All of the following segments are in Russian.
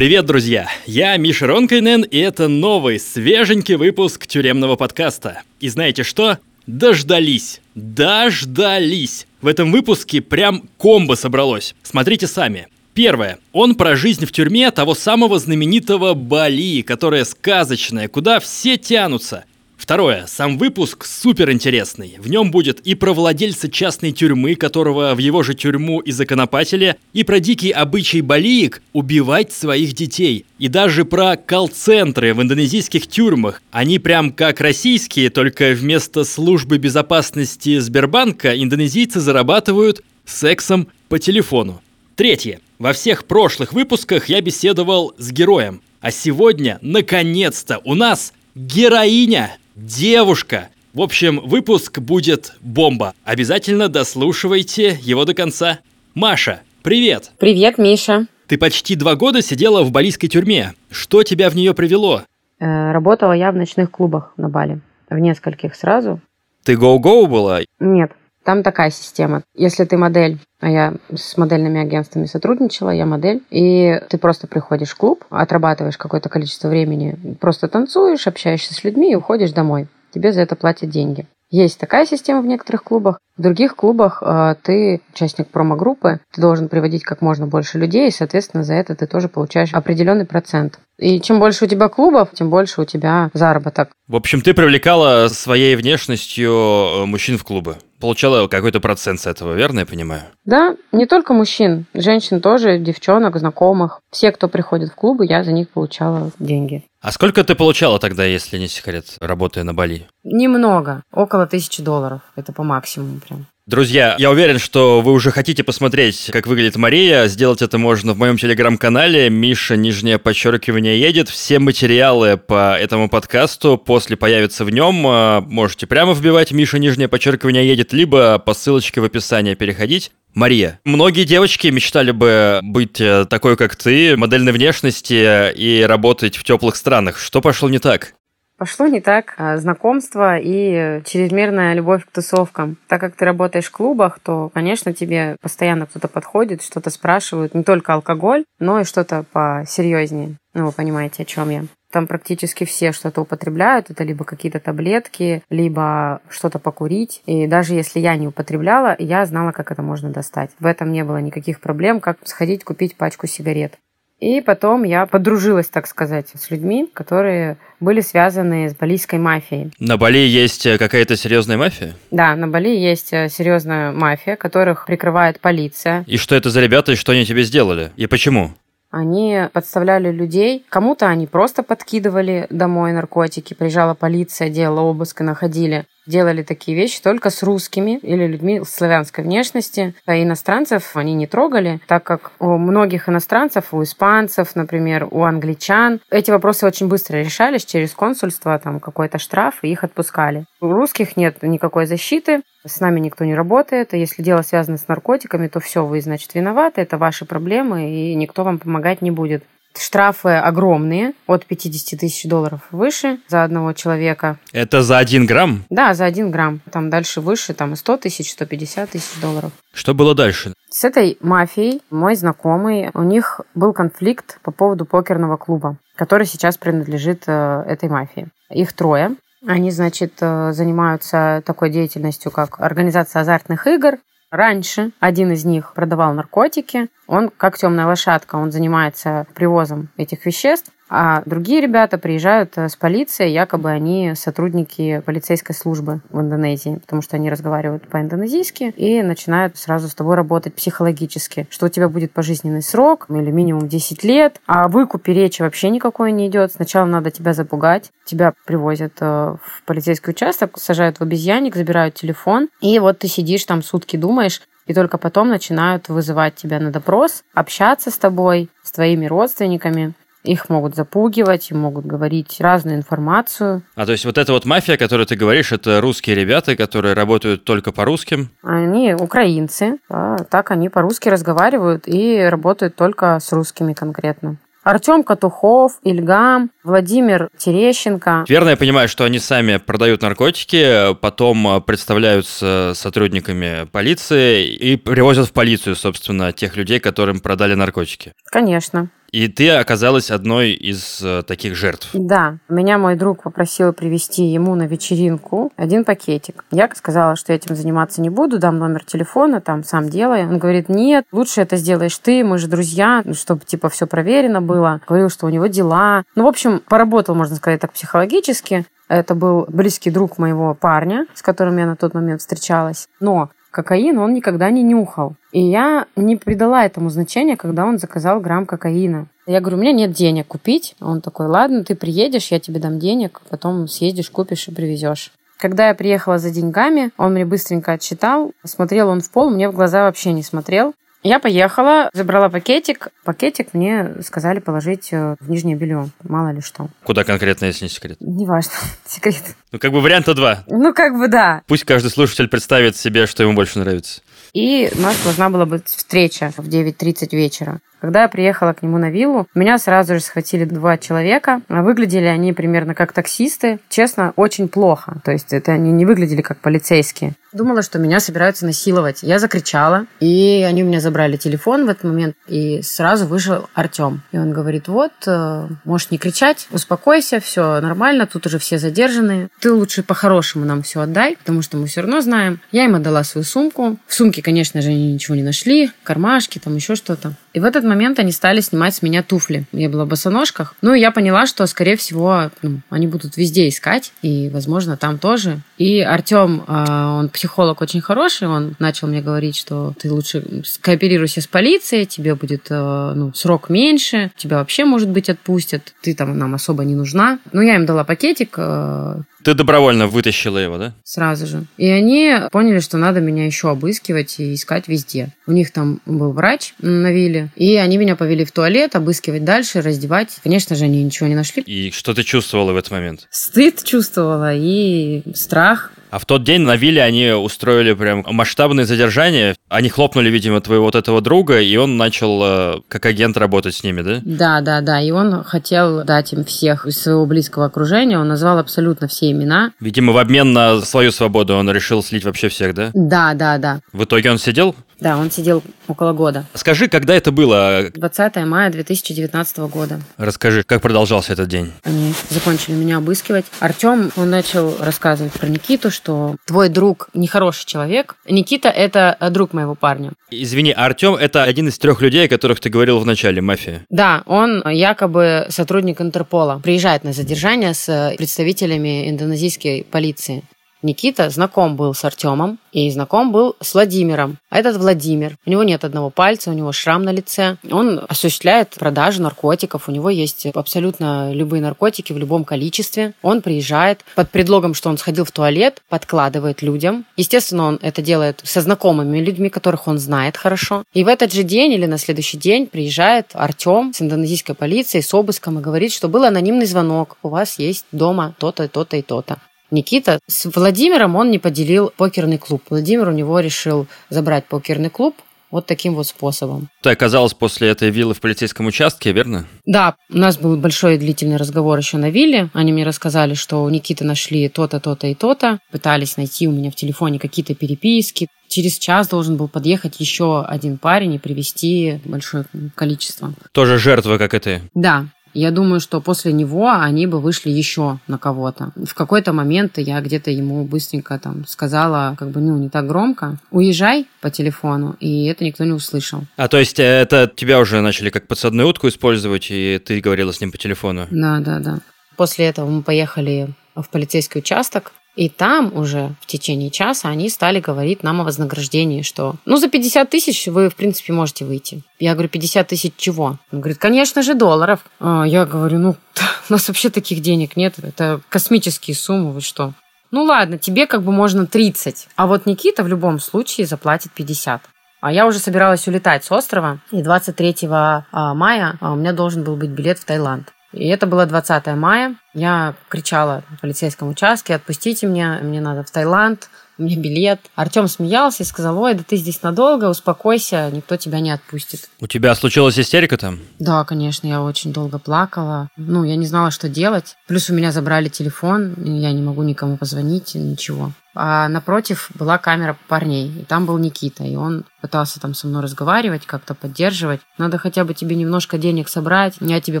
Привет, друзья! Я Миша Ронкайнен, и это новый, свеженький выпуск тюремного подкаста. И знаете что? Дождались! Дождались! В этом выпуске прям комбо собралось. Смотрите сами. Первое. Он про жизнь в тюрьме того самого знаменитого Бали, которая сказочная, куда все тянутся. Второе. Сам выпуск супер интересный. В нем будет и про владельца частной тюрьмы, которого в его же тюрьму и законопатили, и про дикий обычай балиек убивать своих детей. И даже про колл-центры в индонезийских тюрьмах. Они прям как российские, только вместо службы безопасности Сбербанка индонезийцы зарабатывают сексом по телефону. Третье. Во всех прошлых выпусках я беседовал с героем. А сегодня, наконец-то, у нас героиня девушка. В общем, выпуск будет бомба. Обязательно дослушивайте его до конца. Маша, привет! Привет, Миша. Ты почти два года сидела в балийской тюрьме. Что тебя в нее привело? Э, работала я в ночных клубах на Бали. В нескольких сразу. Ты гоу-гоу была? Нет, там такая система. Если ты модель, а я с модельными агентствами сотрудничала, я модель, и ты просто приходишь в клуб, отрабатываешь какое-то количество времени, просто танцуешь, общаешься с людьми и уходишь домой. Тебе за это платят деньги. Есть такая система в некоторых клубах. В других клубах э, ты участник промо-группы, ты должен приводить как можно больше людей, и, соответственно, за это ты тоже получаешь определенный процент. И чем больше у тебя клубов, тем больше у тебя заработок. В общем, ты привлекала своей внешностью э, мужчин в клубы. Получала какой-то процент с этого, верно я понимаю? Да, не только мужчин, женщин тоже, девчонок, знакомых. Все, кто приходит в клубы, я за них получала деньги. А сколько ты получала тогда, если не секрет, работая на Бали? Немного, около тысячи долларов. Это по максимуму прям. Друзья, я уверен, что вы уже хотите посмотреть, как выглядит Мария. Сделать это можно в моем телеграм-канале. Миша, нижнее подчеркивание, едет. Все материалы по этому подкасту после появятся в нем. А, можете прямо вбивать Миша, нижнее подчеркивание, едет, либо по ссылочке в описании переходить. Мария, многие девочки мечтали бы быть э, такой, как ты, модельной внешности и работать в теплых странах. Что пошло не так? Пошло не так. А, знакомство и чрезмерная любовь к тусовкам. Так как ты работаешь в клубах, то, конечно, тебе постоянно кто-то подходит, что-то спрашивают. Не только алкоголь, но и что-то посерьезнее. Ну, вы понимаете, о чем я. Там практически все что-то употребляют. Это либо какие-то таблетки, либо что-то покурить. И даже если я не употребляла, я знала, как это можно достать. В этом не было никаких проблем, как сходить купить пачку сигарет. И потом я подружилась, так сказать, с людьми, которые были связаны с балийской мафией. На Бали есть э, какая-то серьезная мафия? Да, на Бали есть э, серьезная мафия, которых прикрывает полиция. И что это за ребята, и что они тебе сделали? И почему? Они подставляли людей. Кому-то они просто подкидывали домой наркотики. Приезжала полиция, делала обыск и находили делали такие вещи только с русскими или людьми славянской внешности. А иностранцев они не трогали, так как у многих иностранцев, у испанцев, например, у англичан, эти вопросы очень быстро решались через консульство, там какой-то штраф, и их отпускали. У русских нет никакой защиты, с нами никто не работает, если дело связано с наркотиками, то все, вы, значит, виноваты, это ваши проблемы, и никто вам помогать не будет. Штрафы огромные, от 50 тысяч долларов выше за одного человека. Это за один грамм? Да, за один грамм. Там дальше выше, там 100 тысяч, 150 тысяч долларов. Что было дальше? С этой мафией мой знакомый, у них был конфликт по поводу покерного клуба, который сейчас принадлежит э, этой мафии. Их трое. Они, значит, э, занимаются такой деятельностью, как организация азартных игр, Раньше один из них продавал наркотики, он как темная лошадка, он занимается привозом этих веществ, а другие ребята приезжают э, с полицией, якобы они сотрудники полицейской службы в Индонезии, потому что они разговаривают по-индонезийски и начинают сразу с тобой работать психологически, что у тебя будет пожизненный срок или минимум 10 лет, а выкупе речи вообще никакой не идет. Сначала надо тебя запугать, тебя привозят э, в полицейский участок, сажают в обезьянник, забирают телефон, и вот ты сидишь там сутки, думаешь, и только потом начинают вызывать тебя на допрос, общаться с тобой, с твоими родственниками. Их могут запугивать, им могут говорить разную информацию. А то есть вот эта вот мафия, о которой ты говоришь, это русские ребята, которые работают только по русским? Они украинцы, а так они по-русски разговаривают и работают только с русскими конкретно. Артем Катухов, Ильгам, Владимир Терещенко. Верно я понимаю, что они сами продают наркотики, потом представляются сотрудниками полиции и привозят в полицию, собственно, тех людей, которым продали наркотики. Конечно. И ты оказалась одной из э, таких жертв. Да. Меня мой друг попросил привезти ему на вечеринку один пакетик. Я сказала, что этим заниматься не буду, дам номер телефона, там сам делай. Он говорит, нет, лучше это сделаешь ты, мы же друзья, чтобы типа все проверено было. Говорил, что у него дела. Ну, в общем, поработал, можно сказать так, психологически. Это был близкий друг моего парня, с которым я на тот момент встречалась. Но кокаин он никогда не нюхал. И я не придала этому значения, когда он заказал грамм кокаина. Я говорю, у меня нет денег купить. Он такой, ладно, ты приедешь, я тебе дам денег, потом съездишь, купишь и привезешь. Когда я приехала за деньгами, он мне быстренько отчитал. Смотрел он в пол, мне в глаза вообще не смотрел. Я поехала, забрала пакетик. Пакетик мне сказали положить э, в нижнее белье. Мало ли что. Куда конкретно, если не секрет? Неважно. Секрет. Ну, как бы варианта два. Ну, как бы да. Пусть каждый слушатель представит себе, что ему больше нравится. И у нас должна была быть встреча в 9.30 вечера. Когда я приехала к нему на виллу, меня сразу же схватили два человека. Выглядели они примерно как таксисты. Честно, очень плохо. То есть это они не выглядели как полицейские. Думала, что меня собираются насиловать. Я закричала, и они у меня забрали телефон в этот момент, и сразу вышел Артем. И он говорит, вот, э, можешь не кричать, успокойся, все нормально, тут уже все задержаны. Ты лучше по-хорошему нам все отдай, потому что мы все равно знаем. Я им отдала свою сумку. В сумке, конечно же, они ничего не нашли, кармашки, там еще что-то. И в этот момент они стали снимать с меня туфли. Я была в босоножках. Ну, и я поняла, что, скорее всего, ну, они будут везде искать, и, возможно, там тоже. И Артем, а, он психолог очень хороший, он начал мне говорить, что ты лучше скооперируйся с полицией, тебе будет э, ну, срок меньше, тебя вообще, может быть, отпустят, ты там нам особо не нужна. Ну, я им дала пакетик, э, ты добровольно вытащила его, да? Сразу же. И они поняли, что надо меня еще обыскивать и искать везде. У них там был врач на вилле, и они меня повели в туалет, обыскивать дальше, раздевать. Конечно же, они ничего не нашли. И что ты чувствовала в этот момент? Стыд чувствовала и страх. А в тот день на вилле они устроили прям масштабное задержание. Они хлопнули, видимо, твоего вот этого друга, и он начал э, как агент работать с ними, да? Да, да, да. И он хотел дать им всех из своего близкого окружения. Он назвал абсолютно все имена. Видимо, в обмен на свою свободу он решил слить вообще всех, да? Да, да, да. В итоге он сидел? Да, он сидел около года. Скажи, когда это было? 20 мая 2019 года. Расскажи, как продолжался этот день? Они закончили меня обыскивать. Артем, он начал рассказывать про Никиту, что твой друг нехороший человек. Никита – это друг моего парня. Извини, Артем – это один из трех людей, о которых ты говорил в начале, мафия. Да, он якобы сотрудник Интерпола. Приезжает на задержание с представителями индонезийской полиции. Никита знаком был с Артемом и знаком был с Владимиром. А этот Владимир, у него нет одного пальца, у него шрам на лице. Он осуществляет продажу наркотиков, у него есть абсолютно любые наркотики в любом количестве. Он приезжает под предлогом, что он сходил в туалет, подкладывает людям. Естественно, он это делает со знакомыми людьми, которых он знает хорошо. И в этот же день или на следующий день приезжает Артем с индонезийской полицией с обыском и говорит, что был анонимный звонок. У вас есть дома то-то, то-то и то-то. Никита. С Владимиром он не поделил покерный клуб. Владимир у него решил забрать покерный клуб, вот таким вот способом. Ты оказалась после этой виллы в полицейском участке, верно? Да, у нас был большой и длительный разговор еще на вилле. Они мне рассказали, что у Никиты нашли то-то, то-то и то-то. Пытались найти у меня в телефоне какие-то переписки. Через час должен был подъехать еще один парень и привезти большое количество. Тоже жертва, как и ты? Да. Я думаю, что после него они бы вышли еще на кого-то. В какой-то момент я где-то ему быстренько там сказала, как бы, ну, не так громко, уезжай по телефону, и это никто не услышал. А то есть это тебя уже начали как подсадную утку использовать, и ты говорила с ним по телефону? Да, да, да. После этого мы поехали в полицейский участок, и там уже в течение часа они стали говорить нам о вознаграждении, что ну за 50 тысяч вы, в принципе, можете выйти. Я говорю, 50 тысяч чего? Он говорит, конечно же, долларов. А я говорю, ну, у нас вообще таких денег нет, это космические суммы, вы что? Ну ладно, тебе как бы можно 30, а вот Никита в любом случае заплатит 50. А я уже собиралась улетать с острова, и 23 а, мая а, у меня должен был быть билет в Таиланд. И это было 20 мая. Я кричала в полицейском участке, отпустите меня, мне надо в Таиланд, мне билет. Артем смеялся и сказал, ой, да ты здесь надолго, успокойся, никто тебя не отпустит. У тебя случилась истерика там? Да, конечно, я очень долго плакала. Ну, я не знала, что делать. Плюс у меня забрали телефон, я не могу никому позвонить, ничего. а напротив была камера парней, и там был Никита, и он пытался там со мной разговаривать, как-то поддерживать. Надо хотя бы тебе немножко денег собрать, я тебе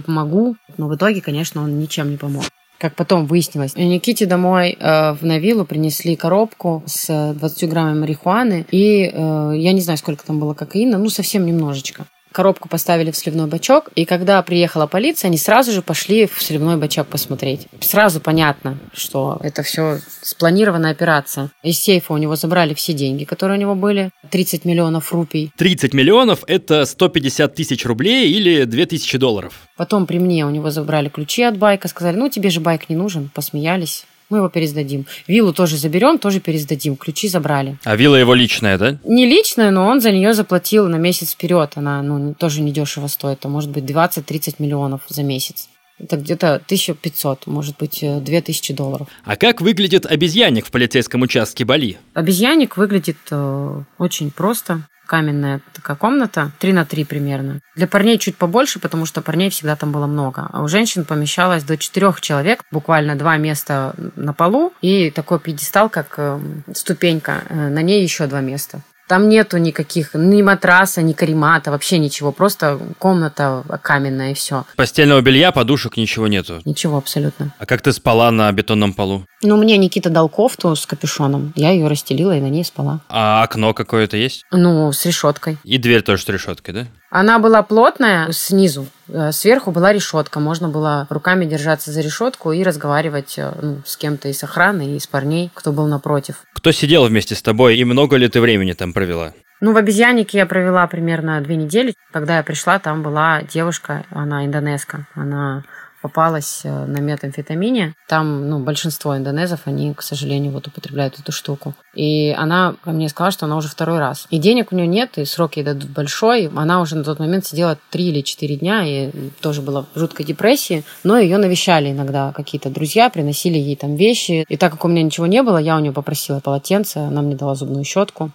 помогу. Но в итоге, конечно, он ничем не помог как потом выяснилось. Никите домой э, в Навилу принесли коробку с 20 граммами марихуаны, и э, я не знаю, сколько там было кокаина, ну, совсем немножечко коробку поставили в сливной бачок, и когда приехала полиция, они сразу же пошли в сливной бачок посмотреть. Сразу понятно, что это все спланированная операция. Из сейфа у него забрали все деньги, которые у него были, 30 миллионов рупий. 30 миллионов – это 150 тысяч рублей или 2000 долларов. Потом при мне у него забрали ключи от байка, сказали, ну тебе же байк не нужен, посмеялись мы его пересдадим. Виллу тоже заберем, тоже пересдадим. Ключи забрали. А вилла его личная, да? Не личная, но он за нее заплатил на месяц вперед. Она ну, тоже недешево стоит. Это может быть 20-30 миллионов за месяц. Это где-то 1500, может быть, 2000 долларов. А как выглядит обезьянник в полицейском участке Бали? Обезьянник выглядит э, очень просто каменная такая комната, 3 на 3 примерно. Для парней чуть побольше, потому что парней всегда там было много. А у женщин помещалось до 4 человек, буквально два места на полу и такой пьедестал, как э, ступенька, э, на ней еще два места. Там нету никаких, ни матраса, ни каремата, вообще ничего. Просто комната каменная и все. Постельного белья, подушек, ничего нету? Ничего абсолютно. А как ты спала на бетонном полу? Ну, мне Никита дал кофту с капюшоном. Я ее расстелила и на ней спала. А окно какое-то есть? Ну, с решеткой. И дверь тоже с решеткой, да? Она была плотная снизу, сверху была решетка. Можно было руками держаться за решетку и разговаривать э, ну, с кем-то из охраны, и из парней, кто был напротив. Кто сидел вместе с тобой и много ли ты времени там провела? Ну, в обезьяннике я провела примерно две недели. Когда я пришла, там была девушка, она индонезка. Она попалась э, на метамфетамине. Там, ну, большинство индонезов, они, к сожалению, вот употребляют эту штуку. И она ко мне сказала, что она уже второй раз. И денег у нее нет, и срок ей дадут большой. Она уже на тот момент сидела три или четыре дня, и тоже была в жуткой депрессии. Но ее навещали иногда какие-то друзья, приносили ей там вещи. И так как у меня ничего не было, я у нее попросила полотенце, она мне дала зубную щетку.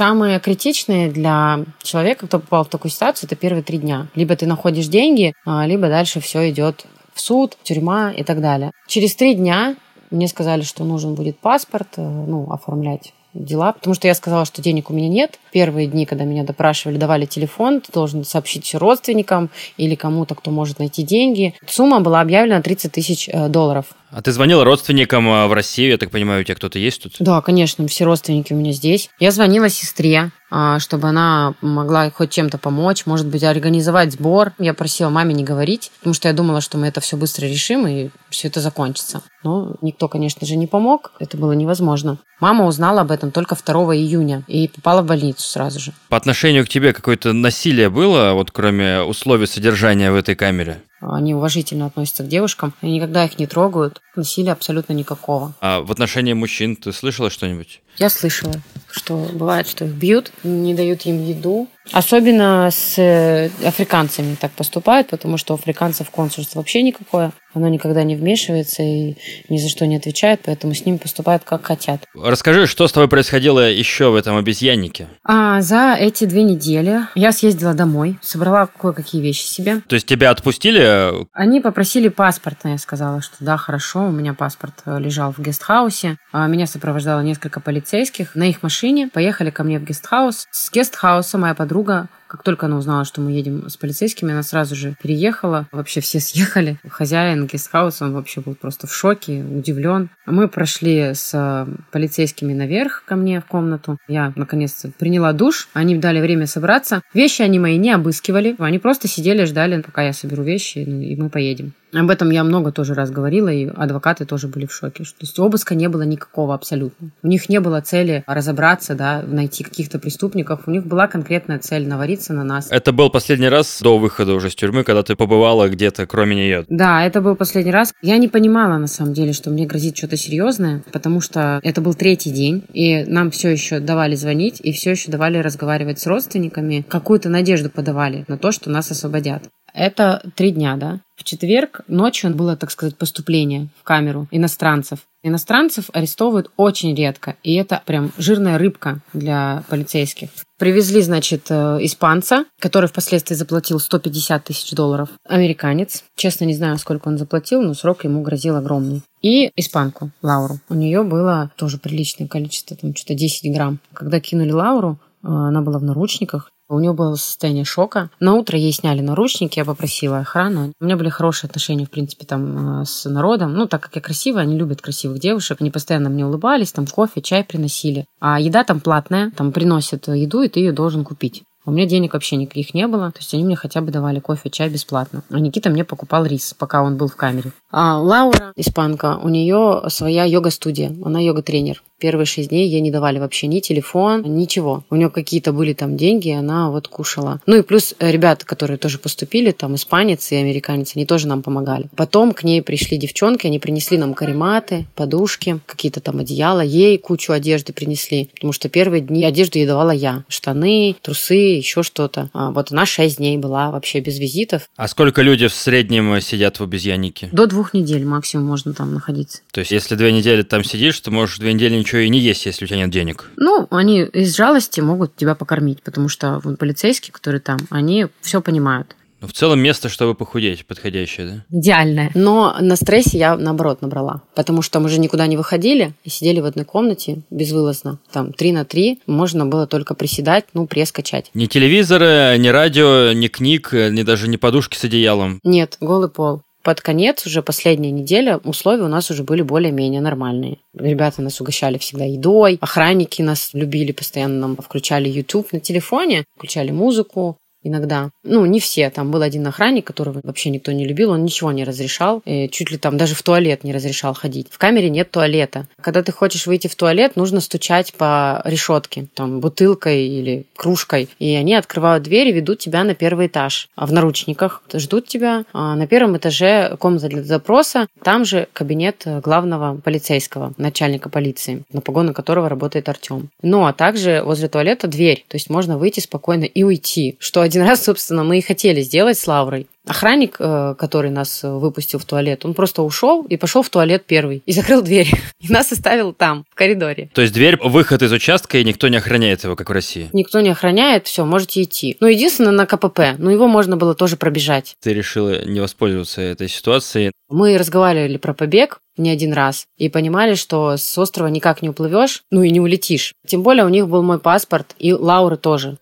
Самое критичное для человека, кто попал в такую ситуацию, это первые три дня. Либо ты находишь деньги, а, либо дальше все идет в суд, тюрьма и так далее. Через три дня мне сказали, что нужен будет паспорт, э, ну, оформлять дела, потому что я сказала, что денег у меня нет. Первые дни, когда меня допрашивали, давали телефон, ты должен сообщить все родственникам или кому-то, кто может найти деньги. Сумма была объявлена 30 тысяч э, долларов. А ты звонила родственникам э, в Россию, я так понимаю, у тебя кто-то есть тут? Да, конечно, все родственники у меня здесь. Я звонила сестре, а, чтобы она могла хоть чем-то помочь, может быть, организовать сбор. Я просила маме не говорить, потому что я думала, что мы это все быстро решим и все это закончится. Но никто, конечно же, не помог, это было невозможно. Мама узнала об этом только 2 июня и попала в больницу сразу же. По отношению к тебе какое-то насилие было, вот кроме условий содержания в этой камере? Они уважительно относятся к девушкам, и никогда их не трогают. Насилия абсолютно никакого. А в отношении мужчин ты слышала что-нибудь? Я слышала, что бывает, что их бьют, не дают им еду, Особенно с э, африканцами так поступают, потому что у африканцев консульство вообще никакое. Оно никогда не вмешивается и ни за что не отвечает, поэтому с ними поступают как хотят. Расскажи, что с тобой происходило еще в этом обезьяннике? А, за эти две недели я съездила домой, собрала кое-какие вещи себе. То есть тебя отпустили? Они попросили паспорт, я сказала, что да, хорошо, у меня паспорт лежал в гестхаусе. А меня сопровождало несколько полицейских. На их машине поехали ко мне в гестхаус. С гестхауса моя подруга подруга, как только она узнала, что мы едем с полицейскими, она сразу же переехала. Вообще все съехали. Хозяин гестхауса, он вообще был просто в шоке, удивлен. Мы прошли с э, полицейскими наверх ко мне в комнату. Я, наконец-то, приняла душ. Они дали время собраться. Вещи они мои не обыскивали. Они просто сидели, ждали, пока я соберу вещи, ну, и мы поедем. Об этом я много тоже раз говорила, и адвокаты тоже были в шоке. То есть обыска не было никакого абсолютно. У них не было цели разобраться, да, найти каких-то преступников. У них была конкретная цель навариться на нас. Это был последний раз до выхода уже с тюрьмы, когда ты побывала где-то, кроме нее? Да, это был последний раз. Я не понимала, на самом деле, что мне грозит что-то серьезное, потому что это был третий день, и нам все еще давали звонить, и все еще давали разговаривать с родственниками. Какую-то надежду подавали на то, что нас освободят. Это три дня, да? В четверг ночью было, так сказать, поступление в камеру иностранцев. Иностранцев арестовывают очень редко, и это прям жирная рыбка для полицейских. Привезли, значит, э, испанца, который впоследствии заплатил 150 тысяч долларов. Американец. Честно, не знаю, сколько он заплатил, но срок ему грозил огромный. И испанку, Лауру. У нее было тоже приличное количество, там что-то 10 грамм. Когда кинули Лауру, э, она была в наручниках, у нее было состояние шока. На утро ей сняли наручники, я попросила охрану. У меня были хорошие отношения, в принципе, там э, с народом. Ну, так как я красивая, они любят красивых девушек. Они постоянно мне улыбались, там кофе, чай приносили. А еда там платная, там приносят еду, и ты ее должен купить. У меня денег вообще никаких не было, то есть они мне хотя бы давали кофе, чай бесплатно. А Никита мне покупал рис, пока он был в камере. А Лаура, испанка, у нее своя йога-студия, она йога-тренер. Первые шесть дней ей не давали вообще ни телефон, ничего. У нее какие-то были там деньги, она вот кушала. Ну и плюс э, ребята, которые тоже поступили, там испанец и американец, они тоже нам помогали. Потом к ней пришли девчонки, они принесли нам карематы, подушки, какие-то там одеяла, ей кучу одежды принесли, потому что первые дни одежду ей давала я. Штаны, трусы, еще что-то. А вот она шесть дней была вообще без визитов. А сколько люди в среднем сидят в обезьяннике? До двух недель максимум можно там находиться. То есть если две недели там сидишь, то можешь две недели ничего и не есть, если у тебя нет денег. Ну, они из жалости могут тебя покормить, потому что вот, полицейские, которые там, они все понимают. Ну, в целом место, чтобы похудеть, подходящее, да? Идеальное. Но на стрессе я, наоборот, набрала. Потому что мы же никуда не выходили и сидели в одной комнате безвылазно. Там три на три. Можно было только приседать, ну, пресс качать. Ни телевизора, ни радио, ни книг, ни даже ни подушки с одеялом. Нет, голый пол под конец, уже последняя неделя, условия у нас уже были более-менее нормальные. Ребята нас угощали всегда едой, охранники нас любили, постоянно нам включали YouTube на телефоне, включали музыку, иногда. Ну, не все. Там был один охранник, которого вообще никто не любил, он ничего не разрешал. И чуть ли там даже в туалет не разрешал ходить. В камере нет туалета. Когда ты хочешь выйти в туалет, нужно стучать по решетке, там, бутылкой или кружкой. И они открывают дверь и ведут тебя на первый этаж. А в наручниках ждут тебя. А на первом этаже комната для запроса. Там же кабинет главного полицейского, начальника полиции, на погону которого работает Артем. Ну, а также возле туалета дверь. То есть можно выйти спокойно и уйти, что один раз, собственно, мы и хотели сделать с Лаврой. Охранник, э, который нас выпустил в туалет, он просто ушел и пошел в туалет первый. И закрыл дверь. И нас оставил там, в коридоре. То есть дверь, выход из участка, и никто не охраняет его, как в России? Никто не охраняет, все, можете идти. Ну, единственное, на КПП. Но его можно было тоже пробежать. Ты решила не воспользоваться этой ситуацией? Мы разговаривали про побег не один раз и понимали, что с острова никак не уплывешь, ну и не улетишь. Тем более у них был мой паспорт и Лауры тоже.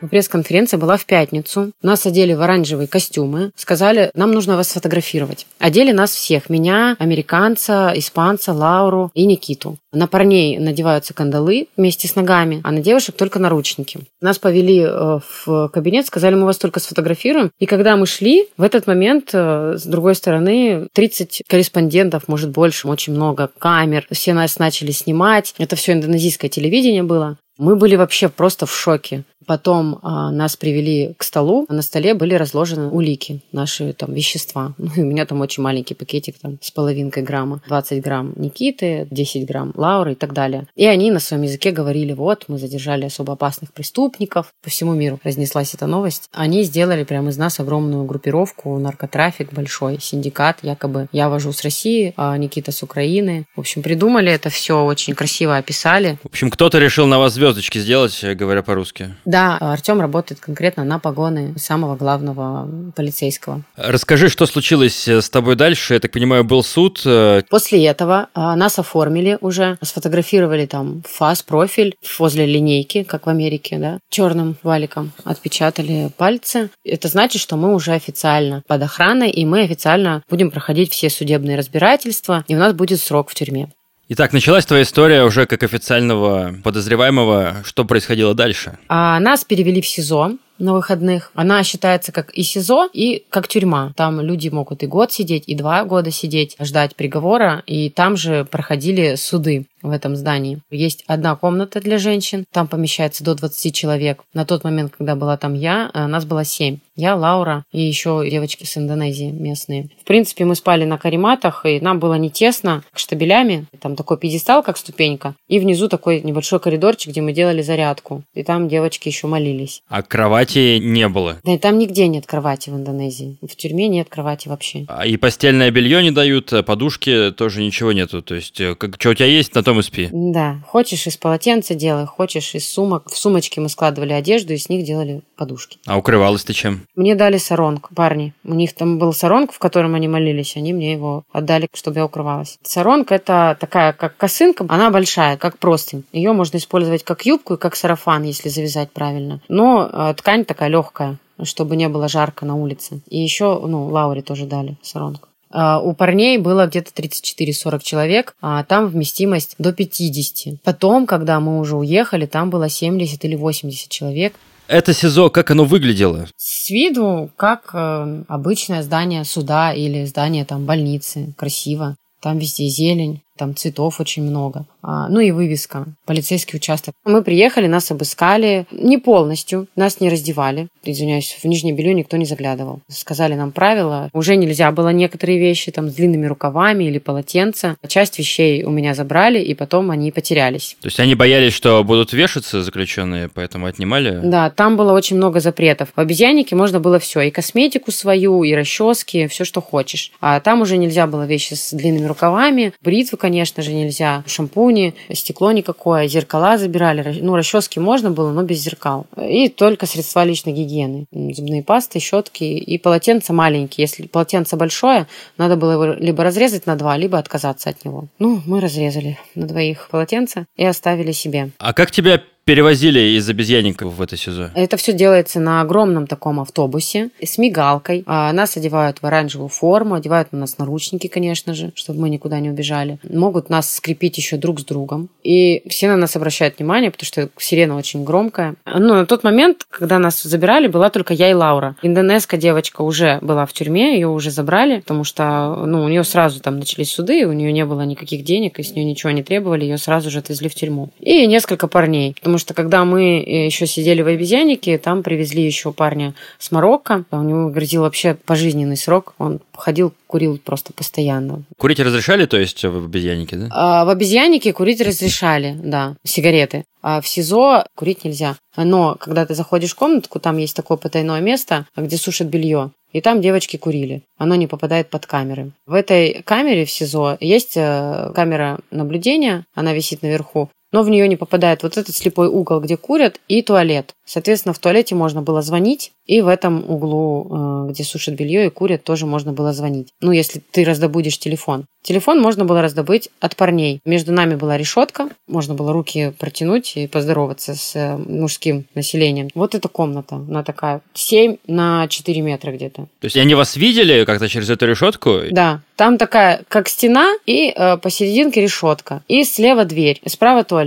Пресс-конференция была в пятницу. Нас одели в оранжевые костюмы. Сказали, нам нужно вас сфотографировать. Одели нас всех. Меня, американца, испанца, Лауру и Никиту. На парней надеваются кандалы вместе с ногами, а на девушек только наручники. Нас повели э, в кабинет, сказали, мы вас только сфотографируем. И когда мы шли, в этот момент, э, с другой стороны, 30 корреспондентов, может больше, очень много камер. Все нас начали снимать. Это все индонезийское телевидение было. Мы были вообще просто в шоке. Потом а, нас привели к столу, а на столе были разложены улики, наши там вещества. Ну, и у меня там очень маленький пакетик там с половинкой грамма. 20 грамм Никиты, 10 грамм Лауры и так далее. И они на своем языке говорили, вот, мы задержали особо опасных преступников. По всему миру разнеслась эта новость. Они сделали прямо из нас огромную группировку, наркотрафик большой, синдикат. Якобы я вожу с России, а Никита с Украины. В общем, придумали это все, очень красиво описали. В общем, кто-то решил на вас звездочки сделать, говоря по-русски. Да, Артем работает конкретно на погоны самого главного полицейского. Расскажи, что случилось с тобой дальше? Я так понимаю, был суд. Э, После этого а, нас оформили уже, сфотографировали там фас, профиль возле линейки, как в Америке, да, черным валиком отпечатали пальцы. Это значит, что мы уже официально под охраной, и мы официально будем проходить все судебные разбирательства, и у нас будет срок в тюрьме. Итак, началась твоя история уже как официального подозреваемого. Что происходило дальше? А, нас перевели в СИЗО на выходных. Она считается как и СИЗО, и как тюрьма. Там люди могут и год сидеть, и два года сидеть, ждать приговора, и там же проходили суды. В этом здании. Есть одна комната для женщин, там помещается до 20 человек. На тот момент, когда была там я, э, нас было 7. Я, Лаура и еще девочки с Индонезии местные. В принципе, мы спали на карематах, и нам было не тесно, штабелями. Там такой пьедестал, как ступенька, и внизу такой небольшой коридорчик, где мы делали зарядку. И там девочки еще молились. А кровати не было? Да и там нигде нет кровати в Индонезии. В тюрьме нет кровати вообще. А и постельное белье не дают, а подушки тоже ничего нету. То есть, э, как, что у тебя есть, на том и спи. Да. Хочешь из полотенца делай, хочешь из сумок. В сумочки мы складывали одежду и с них делали подушки. А укрывалась ты чем? Мне дали саронг, парни. У них там был саронг, в котором они молились. Они мне его отдали, чтобы я укрывалась. Саронг – это такая, как косынка. Она большая, как простынь. Ее можно использовать как юбку и как сарафан, если завязать правильно. Но э, ткань такая легкая чтобы не было жарко на улице. И еще, ну, Лауре тоже дали саронг. А, у парней было где-то 34-40 человек, а там вместимость до 50. Потом, когда мы уже уехали, там было 70 или 80 человек. Это СИЗО, как оно выглядело? С виду, как э, обычное здание суда или здание там больницы. Красиво. Там везде зелень, там цветов очень много. А, ну и вывеска, полицейский участок. Мы приехали, нас обыскали, не полностью, нас не раздевали. Извиняюсь, в нижнее белье никто не заглядывал. Сказали нам правила, уже нельзя было некоторые вещи там с длинными рукавами или полотенца. Часть вещей у меня забрали, и потом они потерялись. То есть они боялись, что будут вешаться заключенные, поэтому отнимали? Да, там было очень много запретов. В обезьяннике можно было все, и косметику свою, и расчески, все, что хочешь. А там уже нельзя было вещи с длинными рукавами, бритвы, конечно же, нельзя, шампуни, стекло никакое, зеркала забирали. Ну, расчески можно было, но без зеркал. И только средства личной гигиены. Зубные пасты, щетки и полотенце маленькие. Если полотенце большое, надо было его либо разрезать на два, либо отказаться от него. Ну, мы разрезали на двоих полотенце и оставили себе. А как тебя перевозили из обезьянников в это СИЗО? Это все делается на огромном таком автобусе с мигалкой. А нас одевают в оранжевую форму, одевают на нас наручники, конечно же, чтобы мы никуда не убежали. Могут нас скрепить еще друг с другом. И все на нас обращают внимание, потому что сирена очень громкая. Ну, на тот момент, когда нас забирали, была только я и Лаура. Индонезская девочка уже была в тюрьме, ее уже забрали, потому что ну, у нее сразу там начались суды, у нее не было никаких денег, и с нее ничего не требовали, ее сразу же отвезли в тюрьму. И несколько парней, потому что когда мы э, еще сидели в обезьяннике, там привезли еще парня с Марокко. У него грозил вообще пожизненный срок. Он ходил, курил просто постоянно. Курить разрешали, то есть в обезьяннике, да? А, в обезьяннике курить разрешали, да, сигареты. А в СИЗО курить нельзя. Но когда ты заходишь в комнатку, там есть такое потайное место, где сушат белье. И там девочки курили. Оно не попадает под камеры. В этой камере в СИЗО есть э, камера наблюдения, она висит наверху но в нее не попадает вот этот слепой угол, где курят, и туалет. Соответственно, в туалете можно было звонить, и в этом углу, э, где сушат белье и курят, тоже можно было звонить. Ну, если ты раздобудешь телефон. Телефон можно было раздобыть от парней. Между нами была решетка, можно было руки протянуть и поздороваться с э, мужским населением. Вот эта комната, она такая 7 на 4 метра где-то. То есть они вас видели как-то через эту решетку? Да, там такая, как стена, и э, посерединке решетка. И слева дверь, справа туалет.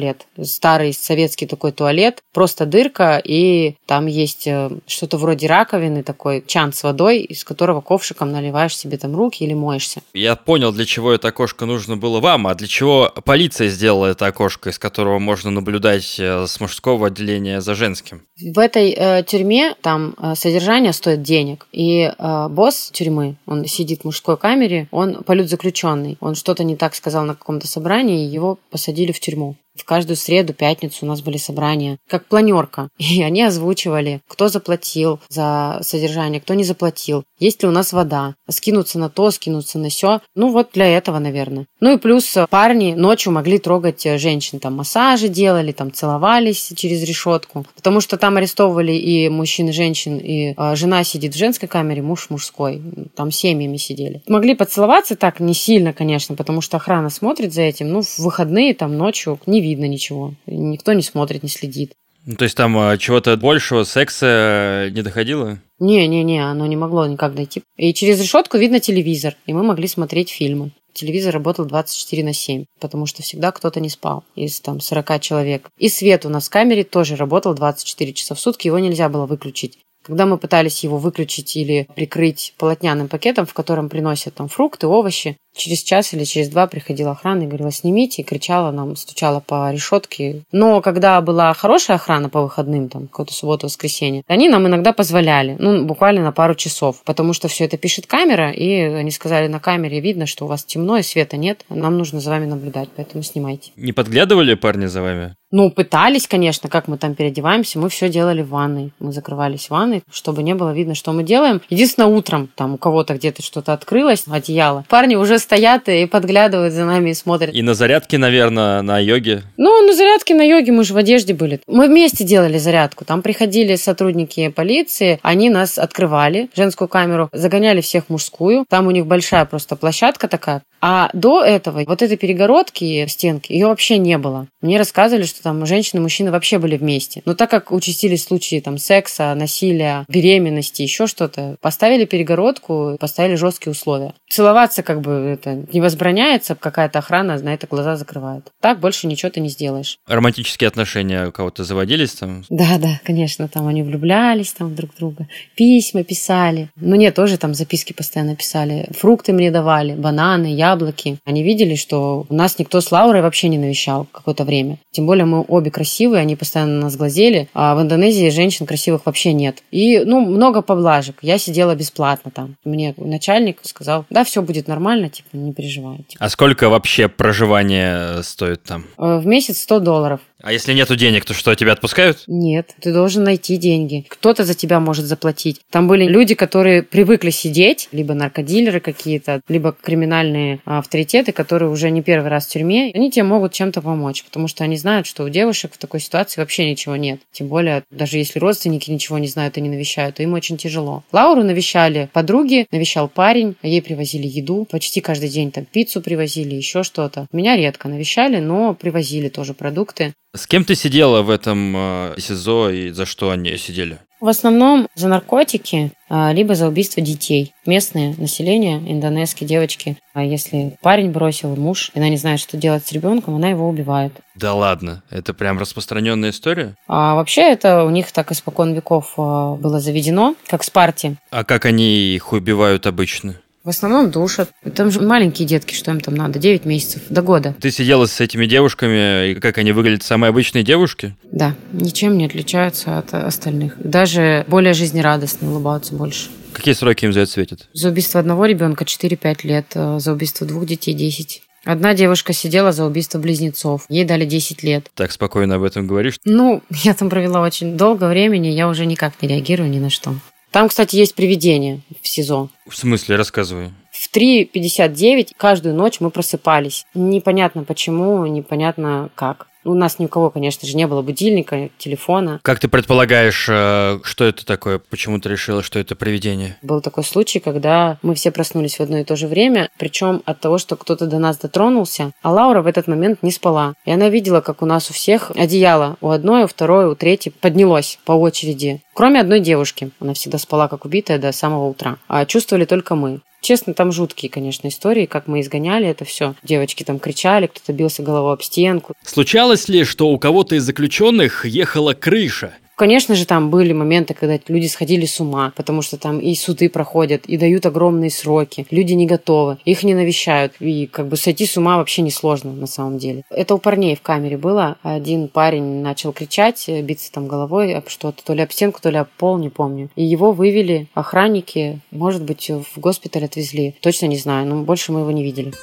Старый советский такой туалет, просто дырка, и там есть э, что-то вроде раковины, такой чан с водой, из которого ковшиком наливаешь себе там руки или моешься. Я понял, для чего это окошко нужно было вам, а для чего полиция сделала это окошко, из которого можно наблюдать э, с мужского отделения за женским. В этой э, тюрьме там э, содержание стоит денег, и э, босс тюрьмы, он сидит в мужской камере, он политзаключенный, он что-то не так сказал на каком-то собрании, и его посадили в тюрьму. В каждую среду, пятницу у нас были собрания, как планерка. И они озвучивали, кто заплатил за содержание, кто не заплатил. Есть ли у нас вода? Скинуться на то, скинуться на все. Ну вот для этого, наверное. Ну и плюс парни ночью могли трогать женщин. Там массажи делали, там целовались через решетку. Потому что там арестовывали и мужчин, и женщин, и э, жена сидит в женской камере, муж в мужской. Там семьями сидели. Могли поцеловаться так, не сильно, конечно, потому что охрана смотрит за этим. Ну, в выходные, там, ночью не видно ничего. Никто не смотрит, не следит. Ну, то есть там а, чего-то большего секса не доходило? Не-не-не, оно не могло никак дойти. И через решетку видно телевизор, и мы могли смотреть фильмы. Телевизор работал 24 на 7, потому что всегда кто-то не спал из там 40 человек. И свет у нас в камере тоже работал 24 часа в сутки, его нельзя было выключить. Когда мы пытались его выключить или прикрыть полотняным пакетом, в котором приносят там фрукты, овощи, Через час или через два приходила охрана и говорила, снимите, и кричала нам, стучала по решетке. Но когда была хорошая охрана по выходным, там, какую-то субботу, воскресенье, они нам иногда позволяли, ну, буквально на пару часов, потому что все это пишет камера, и они сказали, на камере видно, что у вас темно и света нет, нам нужно за вами наблюдать, поэтому снимайте. Не подглядывали парни за вами? Ну, пытались, конечно, как мы там переодеваемся. Мы все делали в ванной. Мы закрывались в ванной, чтобы не было видно, что мы делаем. Единственное, утром там у кого-то где-то что-то открылось, одеяло. Парни уже стоят и подглядывают за нами и смотрят. И на зарядке, наверное, на йоге? Ну, на зарядке на йоге мы же в одежде были. Мы вместе делали зарядку. Там приходили сотрудники полиции, они нас открывали, женскую камеру, загоняли всех в мужскую. Там у них большая просто площадка такая. А до этого вот этой перегородки, стенки, ее вообще не было. Мне рассказывали, что там женщины и мужчины вообще были вместе. Но так как участились случаи там секса, насилия, беременности, еще что-то, поставили перегородку, поставили жесткие условия. Целоваться как бы это не возбраняется, какая-то охрана на это глаза закрывает. Так больше ничего ты не сделаешь. Романтические отношения у кого-то заводились там? Да, да, конечно, там они влюблялись там друг в друга, письма писали. Мне тоже там записки постоянно писали. Фрукты мне давали, бананы, яблоки. Они видели, что у нас никто с Лаурой вообще не навещал какое-то время. Тем более мы обе красивые, они постоянно на нас глазели, а в Индонезии женщин красивых вообще нет. И, ну, много поблажек. Я сидела бесплатно там. Мне начальник сказал, да, все будет нормально, типа, не переживай. Типа. А сколько вообще проживание стоит там? Э, в месяц 100 долларов. А если нету денег, то что, тебя отпускают? Нет, ты должен найти деньги. Кто-то за тебя может заплатить. Там были люди, которые привыкли сидеть, либо наркодилеры какие-то, либо криминальные авторитеты, которые уже не первый раз в тюрьме. Они тебе могут чем-то помочь, потому что они знают, что у девушек в такой ситуации вообще ничего нет. Тем более, даже если родственники ничего не знают и не навещают, им очень тяжело. Лауру навещали подруги, навещал парень, ей привозили еду. Почти каждый день там пиццу привозили, еще что-то. Меня редко навещали, но привозили тоже продукты. С кем ты сидела в этом э, СИЗО и за что они сидели? В основном за наркотики, а, либо за убийство детей. Местное население, индонезские девочки, а если парень бросил муж, и она не знает, что делать с ребенком, она его убивает. Да ладно, это прям распространенная история? А вообще это у них так испокон веков а, было заведено, как в Спарте. А как они их убивают обычно? В основном душат. Там же маленькие детки, что им там надо, 9 месяцев до года. Ты сидела с этими девушками, и как они выглядят, самые обычные девушки? Да, ничем не отличаются от остальных. Даже более жизнерадостно улыбаются больше. Какие сроки им за это светят? За убийство одного ребенка 4-5 лет, э, за убийство двух детей 10. Одна девушка сидела за убийство близнецов. Ей дали 10 лет. Так спокойно об этом говоришь? Ну, я там провела очень долго времени, я уже никак не реагирую ни на что. Там, кстати, есть привидение в СИЗО. В смысле? Рассказывай. В 3.59 каждую ночь мы просыпались. Непонятно почему, непонятно как. У нас ни у кого, конечно же, не было будильника, телефона. Как ты предполагаешь, э, что это такое? Почему ты решила, что это привидение? Был такой случай, когда мы все проснулись в одно и то же время, причем от того, что кто-то до нас дотронулся, а Лаура в этот момент не спала. И она видела, как у нас у всех одеяло у одной, у второй, у третьей поднялось по очереди. Кроме одной девушки. Она всегда спала как убитая до самого утра. А чувствовали только мы. Честно, там жуткие, конечно, истории, как мы изгоняли это все. Девочки там кричали, кто-то бился головой об стенку. Случалось ли, что у кого-то из заключенных ехала крыша? Конечно же, там были моменты, когда люди сходили с ума, потому что там и суды проходят, и дают огромные сроки. Люди не готовы, их не навещают. И как бы сойти с ума вообще несложно на самом деле. Это у парней в камере было. Один парень начал кричать, биться там головой об что-то, то ли об стенку, то ли об пол, не помню. И его вывели охранники, может быть, в госпиталь отвезли. Точно не знаю, но больше мы его не видели.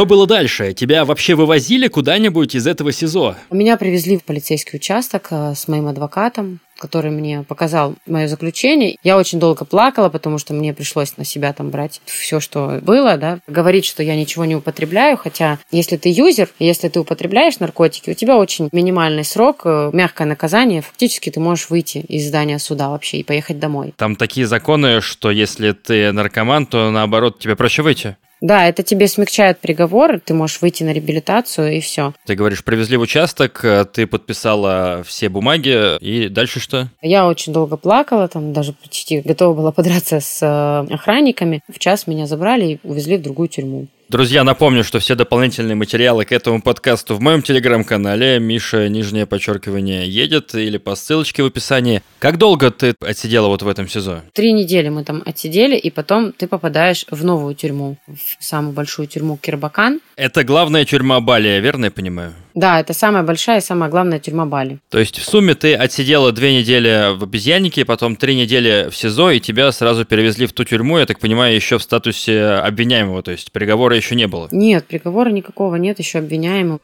Что было дальше? Тебя вообще вывозили куда-нибудь из этого СИЗО? Меня привезли в полицейский участок э, с моим адвокатом который мне показал мое заключение. Я очень долго плакала, потому что мне пришлось на себя там брать все, что было, да, говорить, что я ничего не употребляю, хотя если ты юзер, если ты употребляешь наркотики, у тебя очень минимальный срок, э, мягкое наказание, фактически ты можешь выйти из здания суда вообще и поехать домой. Там такие законы, что если ты наркоман, то наоборот тебе проще выйти. Да, это тебе смягчает приговор, ты можешь выйти на реабилитацию и все. Ты говоришь, привезли в участок, э, ты подписала все бумаги, и дальше что? Я очень долго плакала, там даже почти готова была подраться с э, охранниками. В час меня забрали и увезли в другую тюрьму. Друзья, напомню, что все дополнительные материалы к этому подкасту в моем телеграм-канале. Миша, нижнее подчеркивание, едет или по ссылочке в описании. Как долго ты отсидела вот в этом СИЗО? Три недели мы там отсидели, и потом ты попадаешь в новую тюрьму, в самую большую тюрьму Кирбакан. Это главная тюрьма Бали, верно я понимаю? Да, это самая большая и самая главная тюрьма Бали. То есть в сумме ты отсидела две недели в обезьяннике, потом три недели в СИЗО, и тебя сразу перевезли в ту тюрьму, я так понимаю, еще в статусе обвиняемого, то есть приговора еще не было? Нет, приговора никакого нет, еще обвиняемого.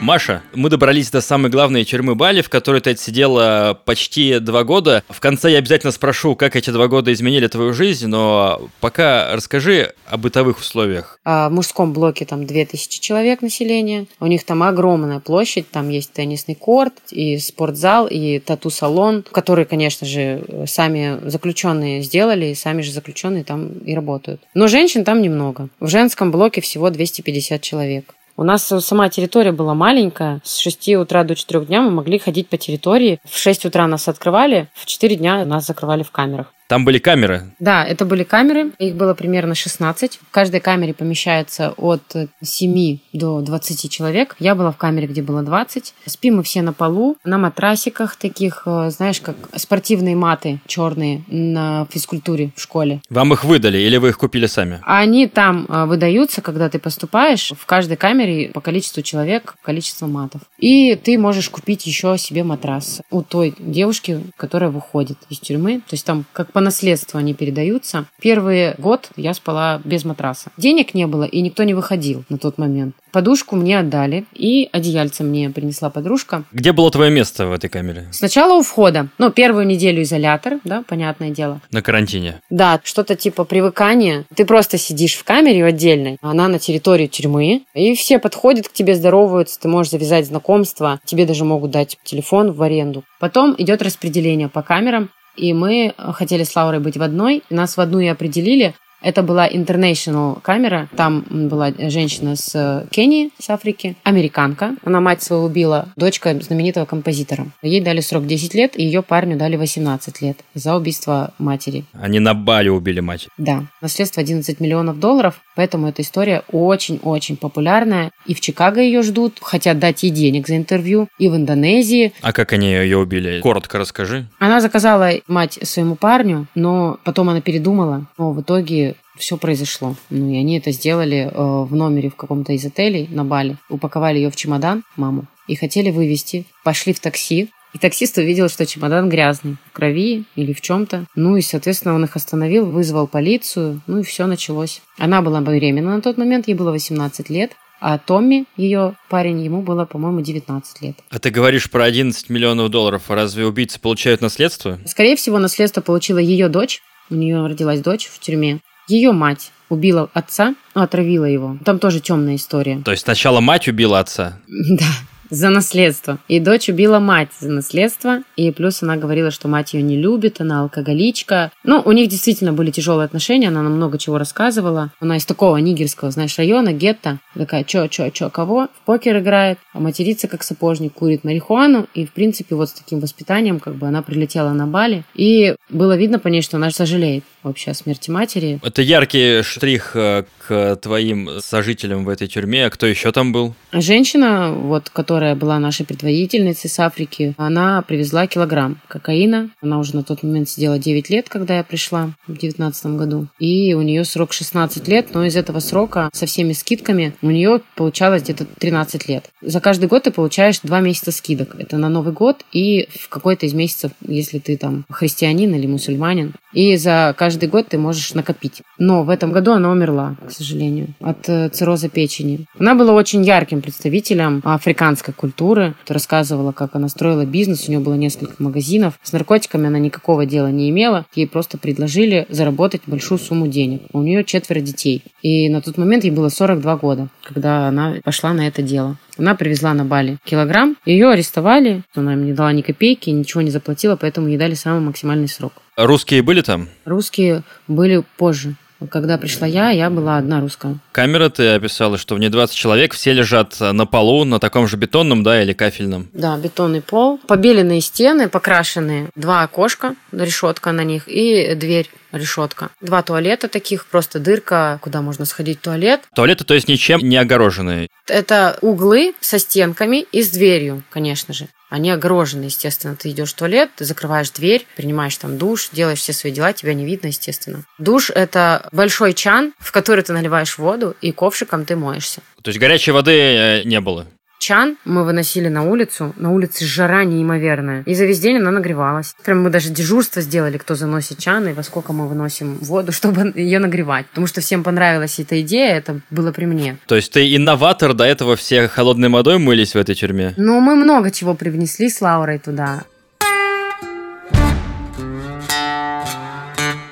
Маша, мы добрались до самой главной тюрьмы Бали, в которой ты отсидела почти два года. В конце я обязательно спрошу, как эти два года изменили твою жизнь, но пока расскажи о бытовых условиях. А в мужском блоке там 2000 человек населения. У них там огромная площадь, там есть теннисный корт, и спортзал, и тату-салон, который, конечно же, сами заключенные сделали, и сами же заключенные там и работают. Но женщин там немного. В женском блоке всего 250 человек. У нас сама территория была маленькая. С 6 утра до 4 дня мы могли ходить по территории. В 6 утра нас открывали, в 4 дня нас закрывали в камерах. Там были камеры? Да, это были камеры. Их было примерно 16. В каждой камере помещается от 7 до 20 человек. Я была в камере, где было 20. Спим мы все на полу, на матрасиках таких, э, знаешь, как спортивные маты черные на физкультуре в школе. Вам их выдали или вы их купили сами? Они там э, выдаются, когда ты поступаешь. В каждой камере по количеству человек количество матов. И ты можешь купить еще себе матрас у той девушки, которая выходит из тюрьмы. То есть там как по наследству они передаются. Первый год я спала без матраса. Денег не было, и никто не выходил на тот момент. Подушку мне отдали, и одеяльце мне принесла подружка. Где было твое место в этой камере? Сначала у входа. Ну, первую неделю изолятор, да, понятное дело. На карантине? Да, что-то типа привыкания. Ты просто сидишь в камере отдельной, она на территории тюрьмы, и все подходят к тебе, здороваются, ты можешь завязать знакомство, тебе даже могут дать телефон в аренду. Потом идет распределение по камерам и мы хотели с Лаурой быть в одной. Нас в одну и определили. Это была international камера. Там была женщина с э, Кении, с Африки, американка. Она мать свою убила, дочка знаменитого композитора. Ей дали срок 10 лет, и ее парню дали 18 лет за убийство матери. Они на Бали убили мать. Да. Наследство 11 миллионов долларов, поэтому эта история очень-очень популярная. И в Чикаго ее ждут, хотят дать ей денег за интервью, и в Индонезии. А как они ее убили? Коротко расскажи. Она заказала мать своему парню, но потом она передумала. Но в итоге все произошло. Ну, и они это сделали э, в номере в каком-то из отелей на Бали. Упаковали ее в чемодан, маму, и хотели вывести. Пошли в такси. И таксист увидел, что чемодан грязный, в крови или в чем-то. Ну и, соответственно, он их остановил, вызвал полицию, ну и все началось. Она была беременна на тот момент, ей было 18 лет. А Томми, ее парень, ему было, по-моему, 19 лет. А ты говоришь про 11 миллионов долларов. Разве убийцы получают наследство? Скорее всего, наследство получила ее дочь. У нее родилась дочь в тюрьме. Ее мать убила отца, отравила его. Там тоже темная история. То есть сначала мать убила отца? Да за наследство. И дочь убила мать за наследство. И плюс она говорила, что мать ее не любит, она алкоголичка. Ну, у них действительно были тяжелые отношения, она нам много чего рассказывала. Она из такого нигерского, знаешь, района, гетто. Такая, чё, чё, чё, кого? В покер играет, а матерится как сапожник, курит марихуану. И, в принципе, вот с таким воспитанием, как бы она прилетела на Бали. И было видно по ней, что она сожалеет вообще о смерти матери. Это яркий штрих э, к твоим сожителям в этой тюрьме. А кто еще там был? Женщина, вот, которая которая была нашей предводительницей с Африки, она привезла килограмм кокаина. Она уже на тот момент сидела 9 лет, когда я пришла в 2019 году. И у нее срок 16 лет, но из этого срока со всеми скидками у нее получалось где-то 13 лет. За каждый год ты получаешь 2 месяца скидок. Это на Новый год и в какой-то из месяцев, если ты там христианин или мусульманин. И за каждый год ты можешь накопить. Но в этом году она умерла, к сожалению, от э, цирроза печени. Она была очень ярким представителем африканской культуры. Рассказывала, как она строила бизнес, у нее было несколько магазинов. С наркотиками она никакого дела не имела. Ей просто предложили заработать большую сумму денег. У нее четверо детей. И на тот момент ей было 42 года, когда она пошла на это дело. Она привезла на Бали килограмм, ее арестовали, она им не дала ни копейки, ничего не заплатила, поэтому ей дали самый максимальный срок. Русские были там? Русские были позже Когда пришла я, я была одна русская. Камера, ты описала, что в ней 20 человек, все лежат на полу, на таком же бетонном, да, или кафельном? Да, бетонный пол, побеленные стены, покрашенные, два окошка, решетка на них и дверь решетка. Два туалета таких, просто дырка, куда можно сходить в туалет. Туалеты, то есть ничем не огороженные? Это углы со стенками и с дверью, конечно же. Они огорожены, естественно. Ты идешь в туалет, ты закрываешь дверь, принимаешь там душ, делаешь все свои дела, тебя не видно, естественно. Душ – это большой чан, в который ты наливаешь воду, и ковшиком ты моешься. То есть горячей воды э, не было? Чан мы выносили на улицу. На улице жара неимоверная. И за весь день она нагревалась. Прям мы даже дежурство сделали, кто заносит чан и во сколько мы выносим воду, чтобы ее нагревать. Потому что всем понравилась эта идея, это было при мне. То есть ты инноватор, до этого все холодной водой мылись в этой тюрьме? Ну, мы много чего привнесли с Лаурой туда.